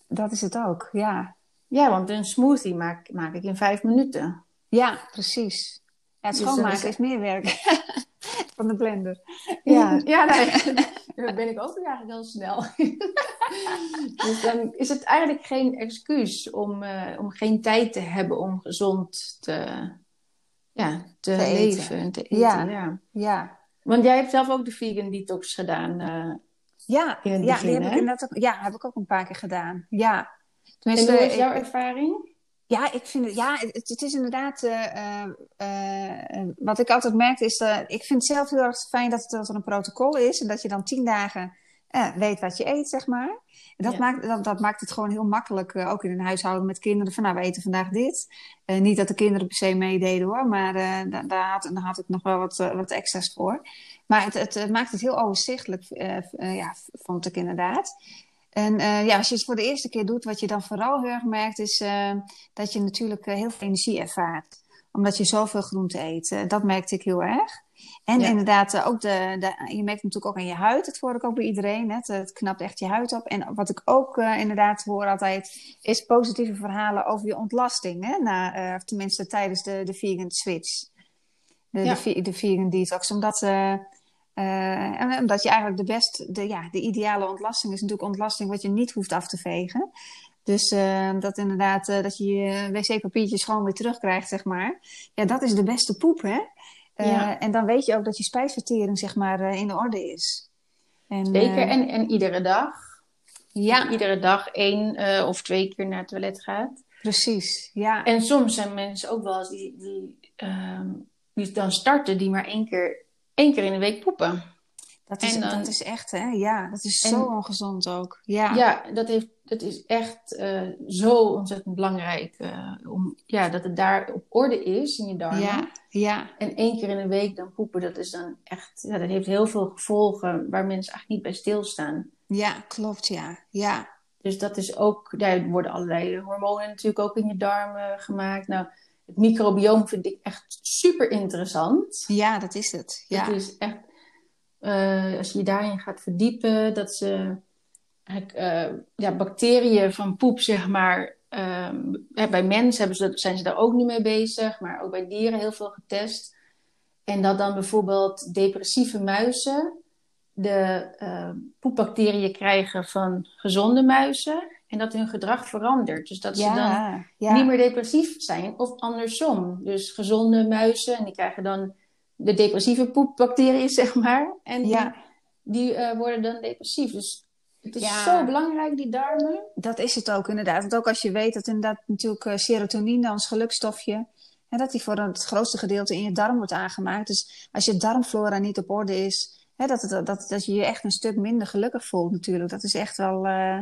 dat is het ook, ja. Ja, want een smoothie maak, maak ik in vijf minuten. Ja, precies. Ja, het dus schoonmaken is meer werk van de blender. Ja, ja nee, dan ben ik ook eigenlijk heel snel. dus dan is het eigenlijk geen excuus om, uh, om geen tijd te hebben om gezond te, ja, te, te leven en te eten. Ja. ja. ja. Want jij hebt zelf ook de vegan detox gedaan. Uh, ja, in het ja, begin, die heb hè? ik ook, ja, heb ik ook een paar keer gedaan. Ja. Tenminste, en hoe is jouw ervaring? Ja, ik vind het, ja, het, het is inderdaad, uh, uh, wat ik altijd merk is, uh, ik vind het zelf heel erg fijn dat het, dat er een protocol is en dat je dan tien dagen weet wat je eet, zeg maar. En dat, ja. maakt, dat, dat, maakt het gewoon heel makkelijk, ook in een huishouden met kinderen, van nou, we eten vandaag dit. niet dat de kinderen per se meededen hoor, maar daar, daar, had, daar had ik nog wel wat, wat extra's voor. Maar het, het maakt het heel overzichtelijk, ja, vond ik inderdaad. En uh, ja, als je het voor de eerste keer doet, wat je dan vooral heel erg merkt, is uh, dat je natuurlijk uh, heel veel energie ervaart. Omdat je zoveel groente eet. dat merkte ik heel erg. En ja. inderdaad, ook de, de, je merkt natuurlijk ook aan je huid. Dat hoor ik ook bij iedereen. Hè? Het, het knapt echt je huid op. En wat ik ook inderdaad hoor altijd, is positieve verhalen over je ontlasting. Hè? Na, tenminste tijdens de, de vegan switch. De, ja. de, de vegan detox. Omdat... Uh, en omdat je eigenlijk de best, de, ja, de ideale ontlasting is natuurlijk ontlasting wat je niet hoeft af te vegen. Dus uh, dat inderdaad, uh, dat je je wc-papiertje gewoon weer terugkrijgt, zeg maar. Ja, dat is de beste poep, hè? Ja. En dan weet je ook dat je spijsvertering, zeg maar, in orde is. En, Zeker, en, en iedere dag. Ja. Iedere dag één of twee keer naar het toilet gaat. Precies, ja. En soms zijn mensen ook wel eens die, die, ehm, die dan starten, die maar één keer één keer in de week poepen. Dat is, dan, dat is echt, hè? Ja, dat is zo ongezond ook. Ja, ja dat, heeft, dat is echt uh, zo ontzettend belangrijk. Uh, om, ja, dat het daar op orde is in je darmen. Ja, ja. En één keer in de week dan poepen, dat is dan echt... Ja, dat heeft heel veel gevolgen waar mensen eigenlijk niet bij stilstaan. Ja, klopt, ja. Ja. Dus dat is ook... Daar worden allerlei hormonen natuurlijk ook in je darmen gemaakt. Nou het microbioom vind ik echt super interessant. Ja, dat is het. Ja. Het is echt, uh, als je je daarin gaat verdiepen, dat ze uh, ja, bacteriën van poep, zeg maar. Uh, bij mensen hebben ze, zijn ze daar ook nu mee bezig, maar ook bij dieren heel veel getest. En dat dan bijvoorbeeld depressieve muizen de uh, poepbacteriën krijgen van gezonde muizen. En dat hun gedrag verandert. Dus dat ja, ze dan ja. niet meer depressief zijn. Of andersom. Dus gezonde muizen. En die krijgen dan de depressieve poepbacteriën, zeg maar. En ja. die, die uh, worden dan depressief. Dus het is zo belangrijk, die darmen. Dat is het ook inderdaad. Want ook als je weet dat inderdaad natuurlijk uh, serotonine, ons gelukstofje... En dat die voor het grootste gedeelte in je darm wordt aangemaakt. Dus als je darmflora niet op orde is... Hè, dat, dat, dat, dat je je echt een stuk minder gelukkig voelt natuurlijk. Dat is echt wel... Uh,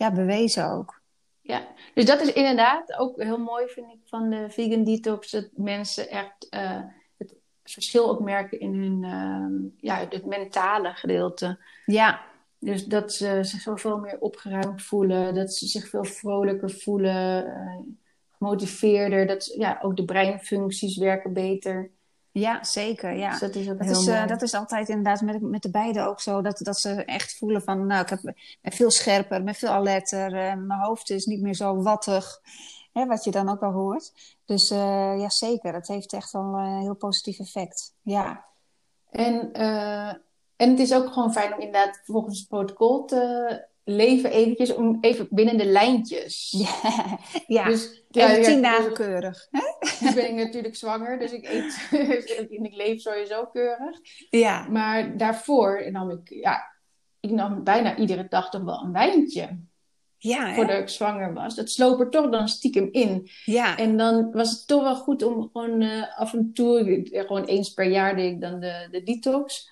ja, bewezen ook. Ja, dus dat is inderdaad ook heel mooi, vind ik, van de vegan detox. Dat mensen echt uh, het verschil ook merken in hun, uh, ja, het mentale gedeelte. Ja. Dus dat ze zich zoveel meer opgeruimd voelen, dat ze zich veel vrolijker voelen, uh, gemotiveerder. Dat ja, ook de breinfuncties werken beter. Ja, zeker. Ja. Dus dat is ook dat heel is, uh, dat is altijd inderdaad met, met de beiden ook zo. Dat, dat ze echt voelen van, nou, ik heb, ben veel scherper, ben veel alerter. Uh, mijn hoofd is niet meer zo wattig. Hè, wat je dan ook al hoort. Dus uh, ja, zeker. Dat heeft echt wel een heel positief effect. Ja. En, en het is ook gewoon fijn om inderdaad volgens het protocol te leven eventjes, om even binnen de lijntjes. Ja, ja. Dus, ja, even tien dagen keurig. Nu ben ik natuurlijk zwanger, dus ik eet en ik leef sowieso keurig. Ja. Maar daarvoor nam ik, ja, ik nam bijna iedere dag toch wel een wijntje. Ja, voordat ik zwanger was. Dat sloop er toch dan stiekem in. Ja. En dan was het toch wel goed om gewoon uh, af en toe, gewoon eens per jaar deed ik dan de, de detox.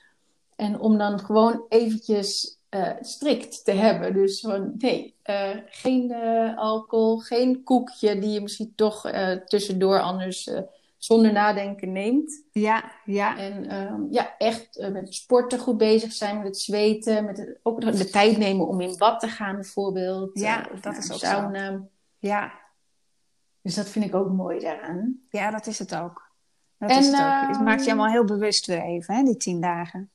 En om dan gewoon eventjes uh, strikt te hebben. Dus van nee, uh, geen alcohol, geen koekje die je misschien toch tussendoor anders zonder nadenken neemt. Ja, ja. En um, ja, echt uh, met sporten goed bezig zijn, met het zweten, met het, ook de tijd nemen om in bad te gaan bijvoorbeeld. Ja, uh, dat is ook sauna. Zo. Ja. Dus dat vind ik ook mooi daaraan. Ja, dat is het ook. Dat en, is het ook. Het maakt je allemaal heel bewust weer even, hè, die tien dagen.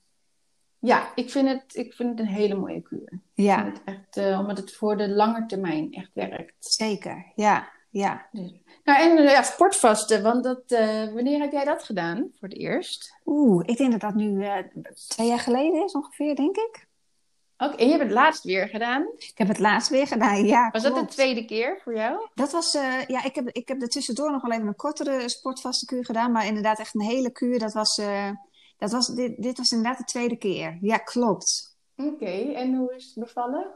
Ja, ik vind het, ik vind het een hele mooie kuur. Ja. Het echt, uh, omdat het voor de lange termijn echt werkt. Zeker, ja. ja. Dus, nou, en ja, sportvasten, want dat, uh, wanneer heb jij dat gedaan voor het eerst? Oeh, ik denk dat dat nu uh, twee jaar geleden is ongeveer, denk ik. Oké, en je hebt het laatst weer gedaan? Ik heb het laatst weer gedaan, ja. Was klopt. dat de tweede keer voor jou? Dat was, uh, ja, ik heb, ik heb er tussendoor nog wel even een kortere sportvaste kuur gedaan, maar inderdaad echt een hele kuur. Dat was, dat was, dit, dit was inderdaad de tweede keer. Ja, klopt. Oké, okay, en hoe is het bevallen?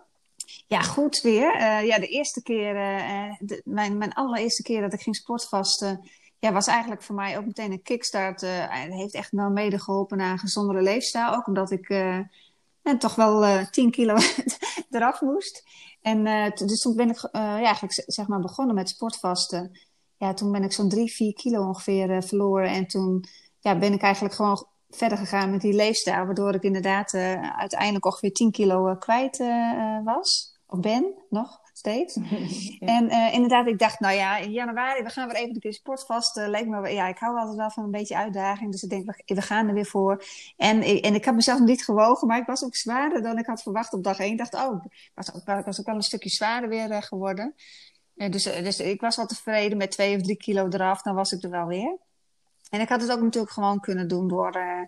Ja, goed weer. Uh, ja, de eerste keer, uh, de, mijn, mijn allereerste keer dat ik ging sportvasten, ja, was eigenlijk voor mij ook meteen een kickstart. Uh, het heeft echt wel mede geholpen naar een gezondere leefstijl. Ook omdat ik en toch wel 10 kilo eraf moest. En dus toen ben ik ja, eigenlijk zeg maar begonnen met sportvasten. Ja, toen ben ik zo'n 3, 4 kilo ongeveer verloren. En toen ja, ben ik eigenlijk gewoon verder gegaan met die leefstijl, waardoor ik inderdaad uh, uiteindelijk ongeveer 10 kilo uh, kwijt uh, was. Of ben, nog steeds. ja. En inderdaad, ik dacht, nou ja, in januari, we gaan weer even een keer sportvast. leek me, ja, ik hou altijd wel van een beetje uitdaging. Dus ik denk, we, we gaan er weer voor. En, en ik had mezelf niet gewogen, maar ik was ook zwaarder dan ik had verwacht op dag 1. Ik dacht, oh, ik was ook, ik was ook wel een stukje zwaarder weer geworden. dus, dus ik was wel tevreden met 2 of 3 kilo eraf, dan was ik er wel weer. En ik had het ook natuurlijk gewoon kunnen doen door, uh,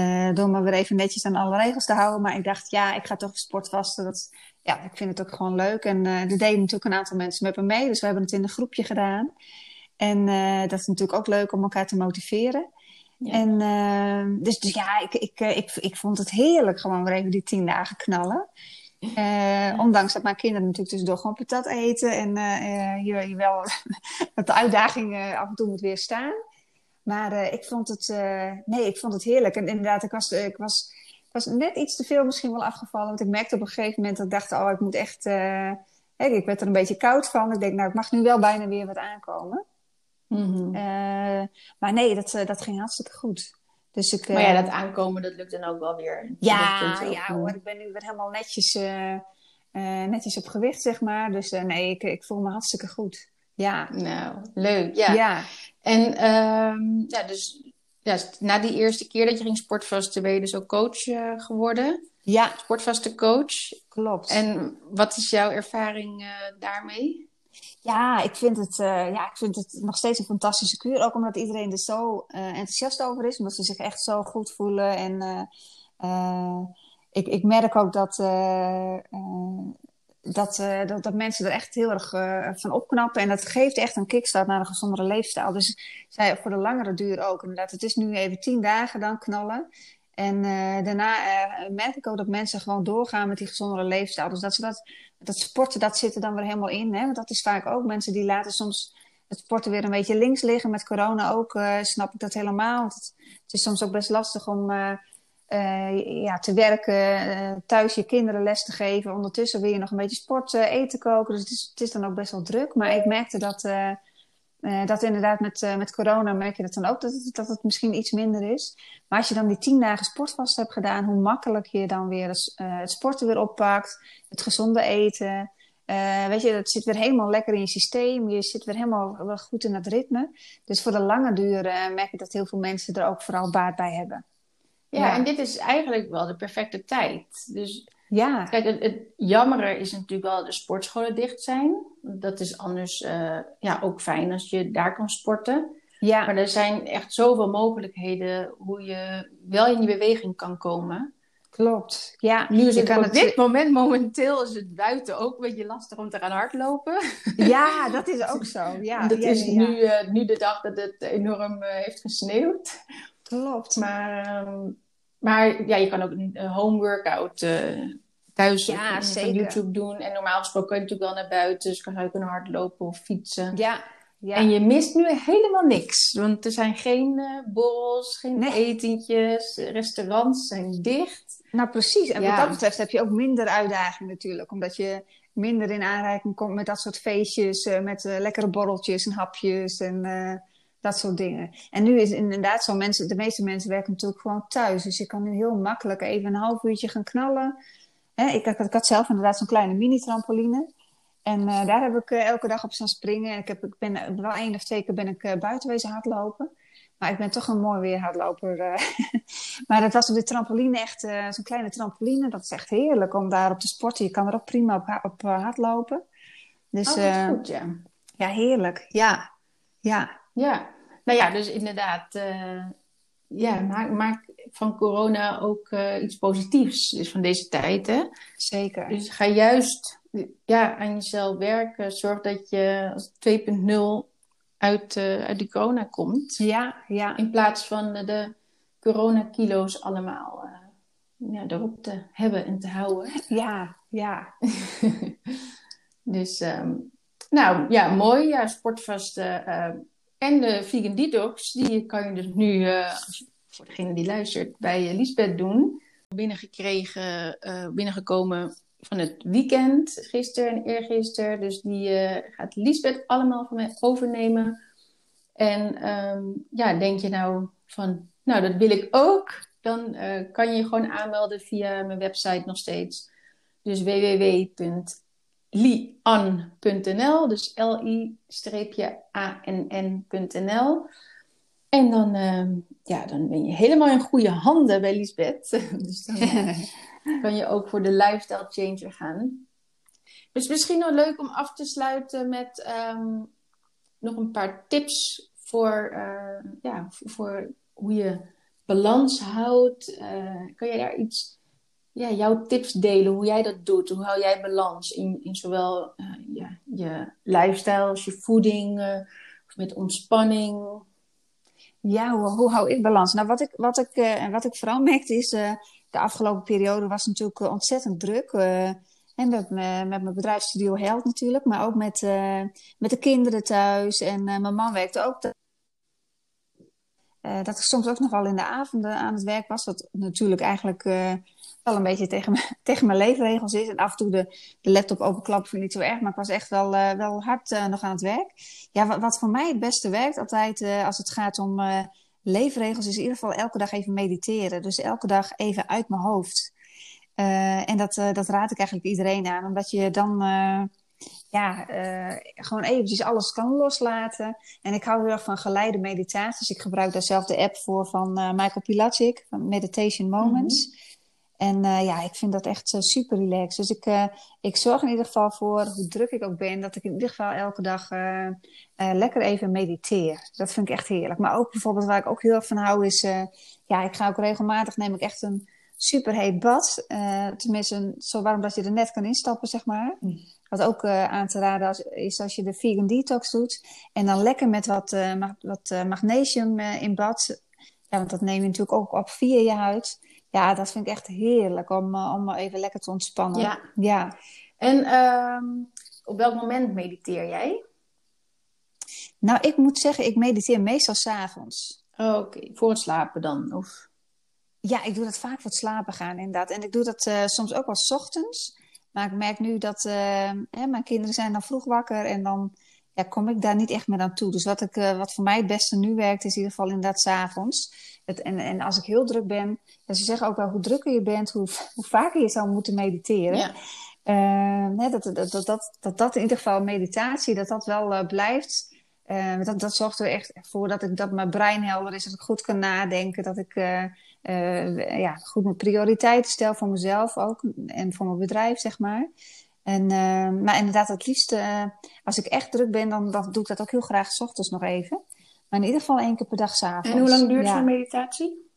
uh, door me weer even netjes aan alle regels te houden. Maar ik dacht, ja, ik ga toch sportvasten. Dat, ja, ik vind het ook gewoon leuk. En uh, er deden natuurlijk een aantal mensen met me mee. Dus we hebben het in een groepje gedaan. En dat is natuurlijk ook leuk om elkaar te motiveren. Ja. En dus, dus ja, ik, ik, ik, ik vond het heerlijk gewoon weer even die tien dagen knallen. Uh, ondanks dat mijn kinderen natuurlijk tussendoor gewoon patat eten en uh, je, je wel dat de uitdaging af en toe moet weerstaan. Maar uh, ik vond het, uh, nee, ik vond het heerlijk. En inderdaad, ik was, ik was, was net iets te veel misschien wel afgevallen. Want ik merkte op een gegeven moment dat ik dacht, oh, ik moet echt, uh, ik werd er een beetje koud van. Ik denk, nou, ik mag nu wel bijna weer wat aankomen. Mm -hmm. maar nee, dat, dat ging hartstikke goed. Dus ik, maar ja, dat aankomen, dat lukt dan ook wel weer. Ja, ja hoor, ik ben nu weer helemaal netjes, netjes op gewicht, zeg maar. Dus nee, ik, ik voel me hartstikke goed. Ja. Nou, leuk. Ja. ja. En um, ja, dus ja, na die eerste keer dat je ging sportvasten, ben je dus ook coach uh, geworden. Ja. Sportvaste coach. Klopt. En wat is jouw ervaring uh, daarmee? Ja, ik vind, het, uh, ja, ik vind het nog steeds een fantastische kuur. Ook omdat iedereen er zo enthousiast over is. Omdat ze zich echt zo goed voelen. En ik, ik merk ook dat dat, uh, dat, dat, mensen er echt heel erg uh, van opknappen. En dat geeft echt een kickstart naar een gezondere leefstijl. Dus zij voor de langere duur ook. Inderdaad, het is nu even tien dagen dan knallen. En uh, daarna merk ik ook dat mensen gewoon doorgaan met die gezondere leefstijl. Dus dat ze dat, dat sporten, dat zit er dan weer helemaal in. Hè? Want dat is vaak ook mensen die laten soms het sporten weer een beetje links liggen. Met corona ook snap ik dat helemaal. Het, het is soms ook best lastig om uh, ja, te werken, uh, thuis je kinderen les te geven. Ondertussen wil je nog een beetje sporten, uh, eten koken. Dus het is, het dan ook best wel druk. Maar ik merkte dat, dat inderdaad met, met corona merk je dat dan ook dat het, dat het misschien iets minder is. Maar als je dan die tien dagen sportvast hebt gedaan, hoe makkelijk je dan weer het sporten weer oppakt, het gezonde eten. weet je, dat zit weer helemaal lekker in je systeem. Je zit weer helemaal goed in het ritme. Dus voor de lange duur merk ik dat heel veel mensen er ook vooral baat bij hebben. Ja, ja, en dit is eigenlijk wel de perfecte tijd. Dus ja. kijk, het, het is natuurlijk wel de sportscholen dicht zijn. Dat is anders uh, ja, ook fijn als je daar kan sporten. Ja. Maar er zijn echt zoveel mogelijkheden hoe je wel in die beweging kan komen. Klopt. Ja, nu is het op dit moment, momenteel, is het buiten ook een beetje lastig om te gaan hardlopen. Ja, dat is ook zo. Ja, dat ja, is Nu, uh, nu de dag dat het enorm uh, heeft gesneeuwd. Klopt. Maar, um, maar ja, je kan ook een home workout uh, thuis ja, van YouTube doen. En normaal gesproken kan je natuurlijk wel naar buiten. Dus kan je kunnen hardlopen of fietsen. Ja, ja. En je mist nu helemaal niks. Want er zijn geen uh, borrels, geen nee. etentjes, restaurants zijn dicht. Nou precies, en wat dat betreft heb je ook minder uitdaging natuurlijk. Omdat je minder in aanraking komt met dat soort feestjes, uh, met uh, lekkere borreltjes en hapjes en dat soort dingen. En nu is inderdaad zo, mensen, de meeste mensen werken natuurlijk gewoon thuis. Dus je kan nu heel makkelijk even een half uurtje gaan knallen. Hè, ik, ik, had zelf inderdaad zo'n kleine mini-trampoline. En uh, daar heb ik uh, elke dag op staan springen. En ik, heb, ik ben wel één of twee keer ben ik uh, buiten wezen hardlopen. Maar ik ben toch een mooi weer hardloper. maar dat was op de trampoline echt zo'n kleine trampoline. Dat is echt heerlijk om daar op te sporten. Je kan er ook prima op, op hardlopen. Dus, oh, goed, ja. Ja, heerlijk. Ja. Ja. Ja. Nou ja, dus inderdaad. ja, maak, maak van corona ook iets positiefs. Dus van deze tijd, hè? Zeker. Dus ga juist ja, aan jezelf werken. Zorg dat je als 2.0 uit, uh, uit de corona komt. Ja, ja. In plaats van de, de coronakilo's allemaal uh, ja, erop te hebben en te houden. Ja, ja. dus, um, nou ja, mooi. Ja, sportvasten. En de vegan detox, die kan je dus nu, voor degene die luistert, bij Lisbeth doen. Binnengekregen, binnengekomen van het weekend, gisteren en eergisteren. Dus die gaat Lisbeth allemaal van mij overnemen. En um, ja, denk je nou van, nou dat wil ik ook. Dan kan je gewoon aanmelden via mijn website nog steeds. Dus www.lian.nl, dus L-I-A-N-N.nl. En dan, uh, ja, dan ben je helemaal in goede handen bij Lisbeth. dus dan, kan je ook voor de lifestyle changer gaan. Dus misschien nog leuk om af te sluiten met ehm, nog een paar tips voor, uh, ja, voor hoe je balans houdt. Uh, kan jij daar iets, ja, jouw tips delen, hoe jij dat doet? Hoe hou jij balans in, in zowel uh, je lifestyle als je voeding, of met ontspanning? Ja, hoe, hoe, hou ik balans? Nou, wat ik, wat ik, wat ik vooral merkte is de afgelopen periode was natuurlijk eh, ontzettend druk. En met, met mijn bedrijfsstudio Held natuurlijk, maar ook met, met de kinderen thuis. En mijn man werkte ook. dat ik soms ook nog wel in de avonden aan het werk was. Wat natuurlijk eigenlijk wel een beetje tegen, tegen mijn leefregels is. En af en toe de, de laptop openklappen vind ik niet zo erg. Maar ik was echt wel, wel hard nog aan het werk. Ja, wat, wat, voor mij het beste werkt altijd als het gaat om leefregels is in ieder geval elke dag even mediteren. Dus elke dag even uit mijn hoofd. En dat, dat raad ik eigenlijk iedereen aan, omdat je dan ja, gewoon eventjes alles kan loslaten. En ik hou heel erg van geleide meditaties. Ik gebruik daar zelf de app voor van Michael Pilacic, van Meditation Moments. -hmm. En uh, ja, ik vind dat echt uh, super relaxed. Dus ik, uh, ik zorg in ieder geval voor, hoe druk ik ook ben, dat ik in ieder geval elke dag lekker even mediteer. Dat vind ik echt heerlijk. Maar ook bijvoorbeeld waar ik ook heel erg van hou is, ja, ik ga ook regelmatig, neem ik echt een super heet bad. tenminste, een, zo warm dat je er net kan instappen, zeg maar. Mm. Wat ook aan te raden als, is als je de vegan detox doet. En dan lekker met wat, wat magnesium in bad. Ja, want dat neem je natuurlijk ook op via je huid. Ja, dat vind ik echt heerlijk om, uh, om even lekker te ontspannen. Ja. ja. En um, op welk moment mediteer jij? Nou, ik moet zeggen, ik mediteer meestal s'avonds. Oh, Oké, okay. voor het slapen dan? Of? Ja, ik doe dat vaak voor het slapen gaan inderdaad. En ik doe dat uh, soms ook wel s ochtends. Maar ik merk nu dat uh, hè, mijn kinderen zijn dan vroeg wakker en dan ja, kom ik daar niet echt meer aan toe. Dus wat, ik, wat voor mij het beste nu werkt, is in ieder geval inderdaad s'avonds. En, en als ik heel druk ben, en ze zeggen ook wel hoe drukker je bent, hoe, hoe vaker je zou moeten mediteren. Ja. Uh, dat, dat, dat, dat, dat, dat in ieder geval meditatie, dat dat wel uh, blijft. Uh, dat, dat zorgt er echt voor dat, ik, dat mijn brein helder is, dat ik goed kan nadenken, dat ik ja, goed mijn prioriteiten stel voor mezelf ook en voor mijn bedrijf, zeg maar. En, maar inderdaad, het liefst, als ik echt druk ben, dan, dan doe ik dat ook heel graag s ochtends nog even. Maar in ieder geval één keer per dag s'avonds. En hoe lang duurt ja. zo'n meditatie?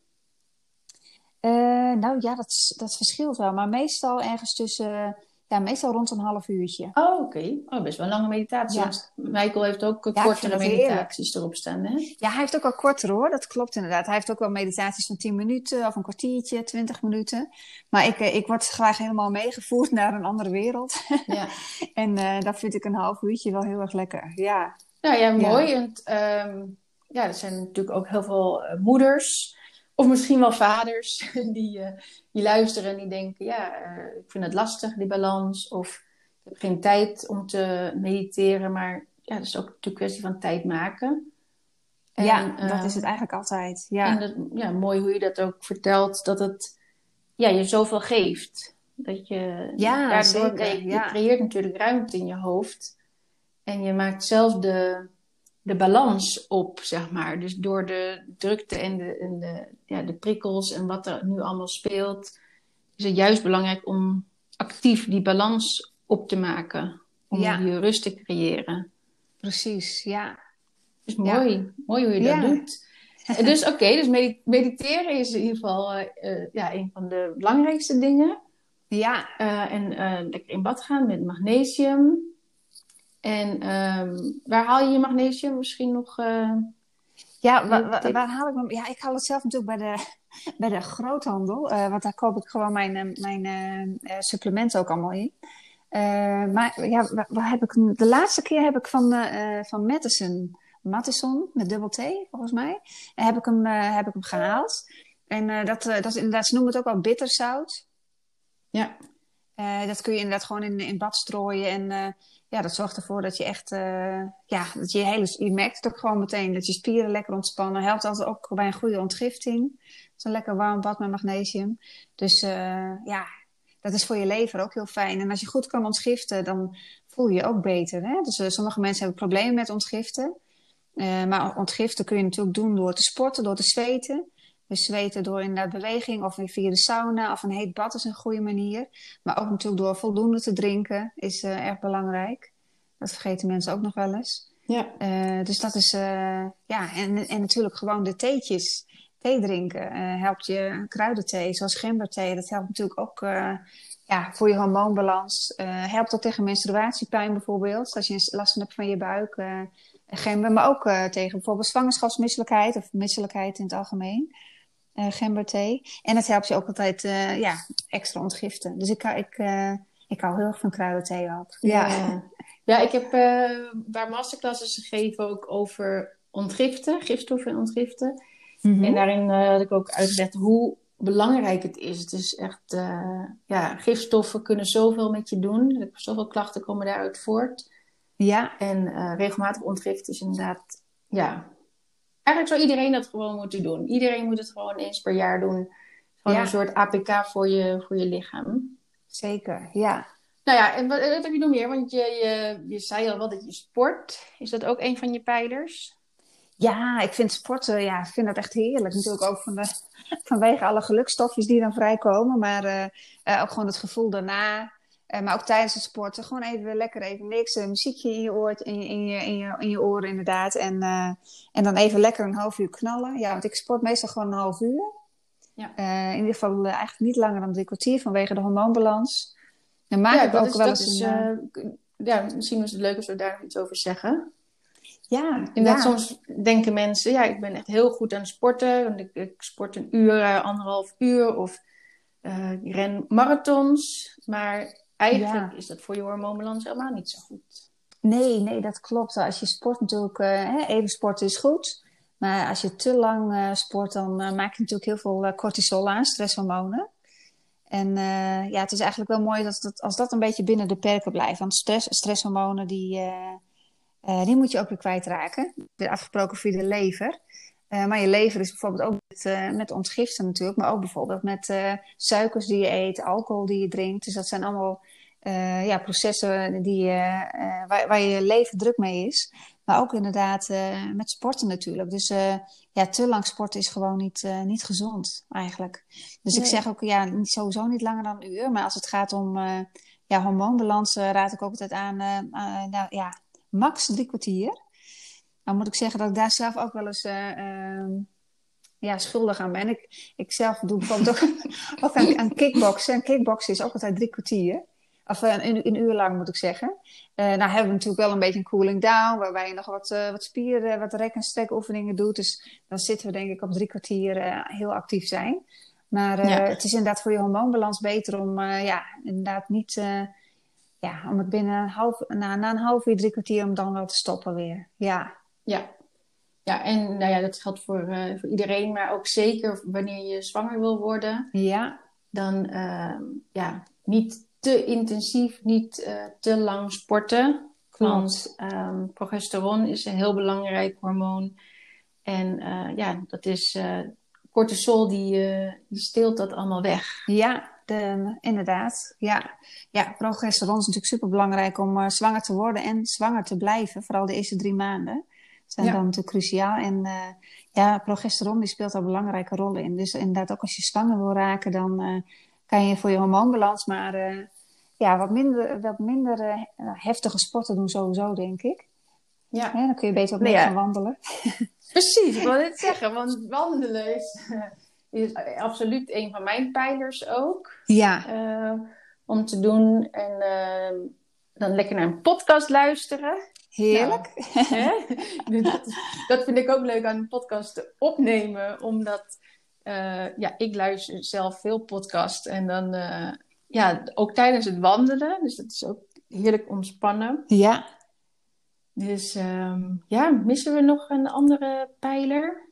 Uh, nou ja, dat, dat verschilt wel. Maar meestal ergens tussen, ja, meestal rond een half uurtje. Oh, oké. Okay. Oh, best wel een lange meditatie. Ja. Michael heeft ook ja, kortere meditaties erop staan, hè? Ja, hij heeft ook al korter hoor. Dat klopt inderdaad. Hij heeft ook wel meditaties van 10 minuten of een kwartiertje, 20 minuten. Maar ik, ik word graag helemaal meegevoerd naar een andere wereld. Ja. en uh, dat vind ik een half uurtje wel heel erg lekker. Ja. Nou ja, mooi. Ja. En, um, ja, er zijn natuurlijk ook heel veel moeders of misschien wel vaders die, uh, die luisteren en die denken: ja, uh, ik vind het lastig, die balans. Of ik heb geen tijd om te mediteren. Maar ja, dat is ook natuurlijk een kwestie van tijd maken. En, ja, dat uh, is het eigenlijk altijd. Ja. En dat, ja, mooi hoe je dat ook vertelt, dat het ja, je zoveel geeft. Dat je ja, daardoor zeker, je, ja. creëert natuurlijk ruimte in je hoofd. En je maakt zelf de, de balans op, zeg maar. Dus door de drukte en de, en de, ja, de prikkels en wat er nu allemaal speelt, is het juist belangrijk om actief die balans op te maken. Om Ja. je rust te creëren. Precies, ja. Dus mooi, mooi hoe je dat doet. En dus oké, dus medi- mediteren is in ieder geval eh, eh, ja, een van de belangrijkste dingen. Ja, Eh, en eh, lekker in bad gaan met magnesium. En ehm, waar haal je je magnesium misschien nog? eh, ja wa- wa- waar haal ik hem? Ja, ik haal het zelf natuurlijk bij de, bij de groothandel. eh, want daar koop ik gewoon mijn, eh, mijn eh, supplementen ook allemaal in. Maar ja, waar, waar heb ik? De laatste keer heb ik van, van Madison, Madison met dubbel T volgens mij, heb ik hem, heb ik hem gehaald. En dat, dat is inderdaad, ze noemen het ook wel bitterzout. ja, dat kun je inderdaad gewoon in, in bad strooien. En ja, dat zorgt ervoor dat je echt, eh, ja, dat je hele, je merkt het ook gewoon meteen dat je spieren lekker ontspannen. Helpt altijd ook bij een goede ontgifting. Zo'n lekker warm bad met magnesium. Dus eh, ja, dat is voor je lever ook heel fijn. En als je goed kan ontgiften, dan voel je je ook beter. Hè? Dus eh, sommige mensen hebben problemen met ontgiften. Maar ontgiften kun je natuurlijk doen door te sporten, door te zweten. Dus zweten door inderdaad beweging of via de sauna of een heet bad is een goede manier. Maar ook natuurlijk door voldoende te drinken is eh, erg belangrijk. Dat vergeten mensen ook nog wel eens. ja. Eh, dus dat is, eh, ja, en, en natuurlijk gewoon de theetjes. Thee drinken helpt je, kruidenthee zoals gemberthee, dat helpt natuurlijk ook ja, voor je hormoonbalans. Helpt ook tegen menstruatiepijn bijvoorbeeld, als je last hebt van je buik. gember, maar ook tegen bijvoorbeeld zwangerschapsmisselijkheid of misselijkheid in het algemeen. Eh gemberthee. En het helpt je ook altijd eh, ja, extra ontgiften. Dus ik, hou- ik, eh, ik hou heel erg van kruidenthee ook. Ja. ja, ik heb waar masterclasses gegeven ook over ontgiften, gifstoffen en ontgiften. Mhm. En daarin had ik ook uitgelegd hoe belangrijk het is. Het is echt, ja, gifstoffen kunnen zoveel met je doen. Zoveel klachten komen daaruit voort. Ja, En regelmatig ontgiften is inderdaad, ja. Eigenlijk zou iedereen dat gewoon moeten doen. Iedereen moet het gewoon eens per jaar doen. Gewoon Ja. een soort APK voor je, voor je lichaam. zeker. Ja. Nou ja, en wat, wat heb je nog meer? Want je, je, je zei al wel dat je sport. Is dat ook een van je pijlers? Ja, ik vind sporten, ja, ik vind dat echt heerlijk. Natuurlijk ook van de, vanwege alle gelukstofjes die dan vrijkomen. Maar eh, eh, ook gewoon het gevoel daarna. Eh, maar ook tijdens het sporten. Gewoon even lekker even niks. Een muziekje in je, oor, in, je, in, je, in, je, in je oren inderdaad. En, eh, en dan even lekker een half uur knallen. Ja, want ik sport meestal gewoon een half uur. Ja. Eh, in ieder geval eh, eigenlijk niet langer dan drie kwartier vanwege de hormoonbalans. Dan maak ja, ik ook is, wel eens een... eh, eh, ja, misschien is het leuk als we daar nog iets over zeggen. ja, Inderdaad, ja. soms denken mensen, ja, ik ben echt heel goed aan het sporten. Want ik, ik sport een uur, eh, anderhalf uur. Of eh, ik ren marathons. Maar eigenlijk Ja. is dat voor je hormoonbalans helemaal niet zo goed. Nee, nee, dat klopt. Als je sport natuurlijk, eh, even sporten is goed. Maar als je te lang eh, sport, dan eh, maak je natuurlijk heel veel cortisol aan, stresshormonen. En ja, het is eigenlijk wel mooi dat, dat, als dat een beetje binnen de perken blijft. Want stress, stresshormonen, die, die moet je ook weer kwijtraken. Weer afgesproken via de lever. Maar je lever is bijvoorbeeld ook met, met ontgiften natuurlijk. Maar ook bijvoorbeeld met suikers die je eet, alcohol die je drinkt. Dus dat zijn allemaal eh, ja, processen die, eh, eh, waar, waar je leven druk mee is. Maar ook inderdaad met sporten natuurlijk. Dus ja, te lang sporten is gewoon niet, niet gezond eigenlijk. Dus ik zeg ook ja, sowieso niet langer dan een uur. Maar als het gaat om ja, hormoonbalans, raad ik ook altijd aan, nou, ja, max drie kwartier. Nou moet ik zeggen dat ik daar zelf ook wel eens uh, ja, schuldig aan ben. Ik, ik zelf doe bijvoorbeeld ook, ook aan, aan kickboksen. En kickboksen is ook altijd drie kwartier. Of een, een, uur lang moet ik zeggen. Uh, nou hebben we natuurlijk wel een beetje een cooling down. Waarbij je nog wat, uh, wat spieren, wat rek- en strek oefeningen doet. Dus dan zitten we denk ik op drie kwartier uh, heel actief zijn. Maar ja. het is inderdaad voor je hormoonbalans beter om ja, inderdaad niet... ja, om het binnen een half, na, na een half uur, drie kwartier, om dan wel te stoppen weer. Ja. Ja, ja, en nou ja, dat geldt voor, uh, voor iedereen, maar ook zeker wanneer je zwanger wil worden. Ja. Dan uh, ja, niet te intensief, niet uh, te lang sporten. Want um, progesteron is een heel belangrijk hormoon. En ja, dat is cortisol, die, die steelt dat allemaal weg. Ja, de, inderdaad. Ja. ja, progesteron is natuurlijk super belangrijk om zwanger te worden en zwanger te blijven, vooral de eerste drie maanden zijn ja. dan natuurlijk cruciaal. En uh, ja, progesteron die speelt daar een belangrijke rol in. Dus inderdaad, ook als je zwanger wil raken, dan uh, kan je voor je hormoonbalans maar uh, ja, wat minder, wat minder heftige sporten doen sowieso, denk ik. Ja. dan kun je beter op nee, ja. gaan wandelen. Precies, ik wil dit zeggen, want wandelen is, is absoluut een van mijn pijlers ook. Ja. om te doen en dan lekker naar een podcast luisteren. Heerlijk. Nou, dat, dat, vind ik ook leuk aan een podcast opnemen, omdat uh, ja, ik luister zelf veel podcast en dan uh, ja, ook tijdens het wandelen. Dus dat is ook heerlijk ontspannen. Ja. Dus um, ja, missen we nog een andere pijler?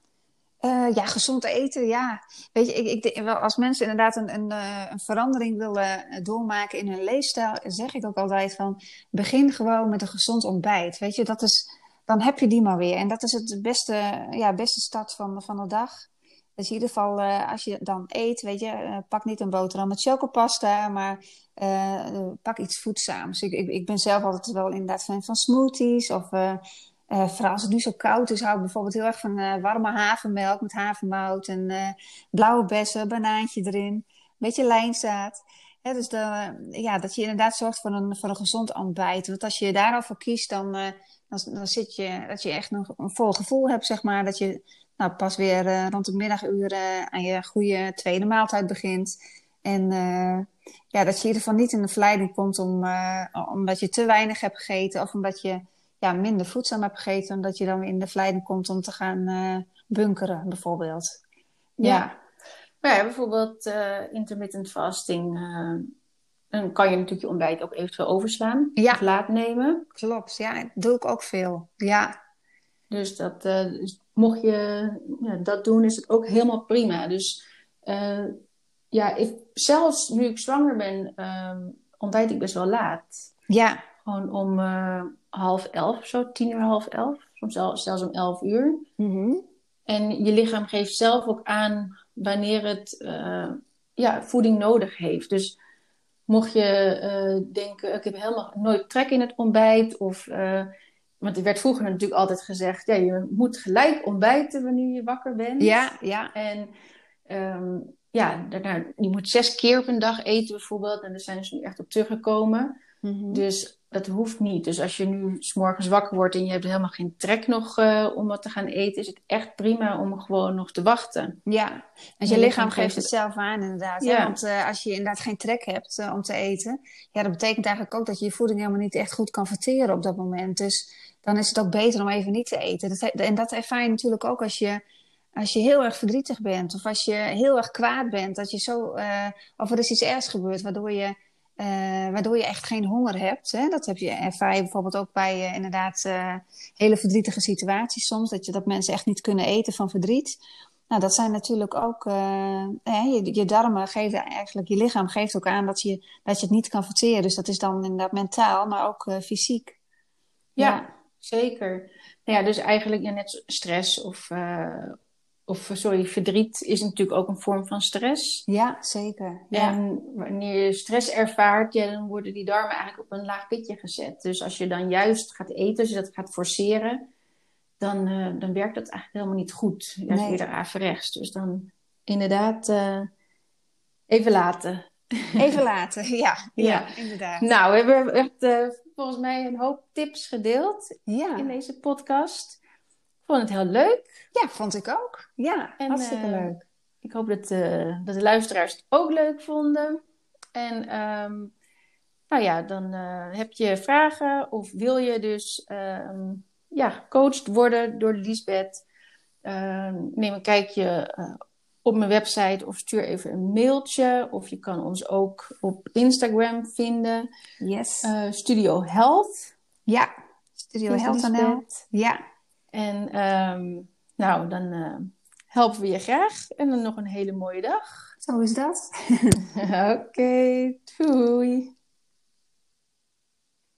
Uh, ja, gezond eten, ja. Weet je, ik, ik, als mensen inderdaad een, een, een, verandering willen doormaken in hun leefstijl, zeg ik ook altijd van, begin gewoon met een gezond ontbijt. Weet je, dat is, dan heb je die maar weer. En dat is het beste, ja, beste start van, van de dag. Dus in ieder geval, uh, als je dan eet, weet je, uh, pak niet een boterham met chocopasta, maar pak iets voedzaams. Ik, ik, ik, ben zelf altijd wel inderdaad fan van smoothies of... Vooral als het nu zo koud is, hou ik bijvoorbeeld heel erg van warme havermelk met havermout en blauwe bessen, banaantje erin, een beetje lijnzaad. Dus ja, dat je inderdaad zorgt voor een, voor een gezond ontbijt. Want als je daarover kiest, dan, dan, dan zit je, dat je echt nog een vol gevoel hebt, zeg maar. Dat je nou, pas weer rond de middaguren aan je goede tweede maaltijd begint. En ja, dat je in ieder geval niet in de verleiding komt om, omdat je te weinig hebt gegeten of omdat je ja, minder voedzaam hebt gegeten, omdat je dan in de verleiding komt om te gaan bunkeren, bijvoorbeeld. Ja. ja. Maar ja, bijvoorbeeld intermittent fasting. Dan kan je natuurlijk je ontbijt ook eventueel overslaan. Ja. Of laat nemen. Klopt, ja. Dat doe ik ook veel. Ja. Dus, dat, dus mocht je ja, dat doen, is het ook helemaal prima. Dus ja, ik, zelfs nu ik zwanger ben, ontbijt ik best wel laat. Ja. Gewoon om half elf, zo tien uur, half elf. Soms zelfs, zelfs om elf uur. Mm -hmm. En je lichaam geeft zelf ook aan wanneer het ja, voeding nodig heeft. Dus mocht je denken, ik heb helemaal nooit trek in het ontbijt. Of, want er werd vroeger natuurlijk altijd gezegd, ja, je moet gelijk ontbijten wanneer je wakker bent. Ja, ja. En um, ja, daarna, je moet zes keer op een dag eten bijvoorbeeld. En daar zijn ze nu echt op teruggekomen. Mm -hmm. Dus dat hoeft niet. Dus als je nu s morgens wakker wordt en je hebt helemaal geen trek nog uh, om wat te gaan eten, is het echt prima om gewoon nog te wachten. Ja, want je, je lichaam geeft het zelf aan inderdaad. Ja. Want uh, als je inderdaad geen trek hebt uh, om te eten, ja, dat betekent eigenlijk ook dat je je voeding helemaal niet echt goed kan verteren op dat moment. Dus dan is het ook beter om even niet te eten. Dat, en dat ervaar je natuurlijk ook als je als je heel erg verdrietig bent of als je heel erg kwaad bent, dat je zo, of er is iets ergs gebeurd waardoor je uh, waardoor je echt geen honger hebt. Hè? Dat heb je, ervaar je bijvoorbeeld ook bij uh, inderdaad uh, hele verdrietige situaties soms. Dat, je, dat mensen echt niet kunnen eten van verdriet. Nou, dat zijn natuurlijk ook... je, je darmen geven eigenlijk... Je lichaam geeft ook aan dat je, dat je het niet kan verteren. Dus dat is dan inderdaad mentaal, maar ook fysiek. Ja, ja, zeker. Nou ja, dus eigenlijk ja, net stress of of sorry, verdriet is natuurlijk ook een vorm van stress. Ja, zeker. Ja. En wanneer je stress ervaart, ja, dan worden die darmen eigenlijk op een laag pitje gezet. Dus als je dan juist gaat eten, als je dat gaat forceren, dan, uh, dan werkt dat eigenlijk helemaal niet goed. Juist nee. weer averechts. Dus dan inderdaad uh, even laten. Even laten, ja, ja, ja. inderdaad. Nou, we hebben echt uh, volgens mij een hoop tips gedeeld ja. in deze podcast. Vond het heel leuk. Ja, vond ik ook. Ja, En, hartstikke eh, leuk. Ik hoop dat, eh, dat de luisteraars het ook leuk vonden. En ehm, nou ja, dan eh, heb je vragen of wil je dus ehm, ja, gecoacht worden door Liesbeth. Ehm, neem een kijkje op mijn website of stuur even een mailtje. Of je kan ons ook op Instagram vinden. Yes. Studio Health. ja, Studio Health. Ja, En ehm, nou, dan eh, helpen we je graag. En dan nog een hele mooie dag. zo is dat. Oké, doei.